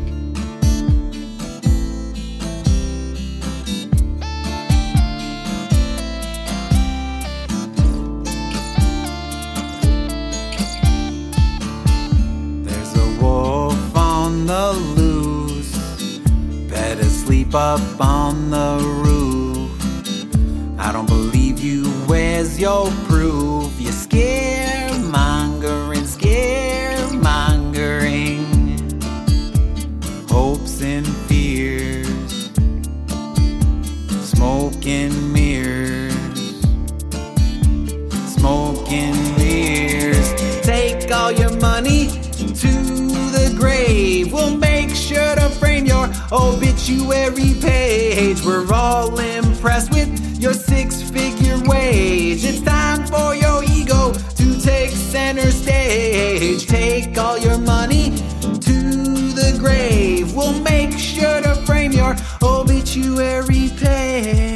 Up on the roof. I don't believe you. Where's your proof? You're scaremongering, Oh, obituary page. We're all impressed with your six figure wage. It's time for your ego to take center stage. Take all your money to the grave. We'll make sure to frame your obituary page.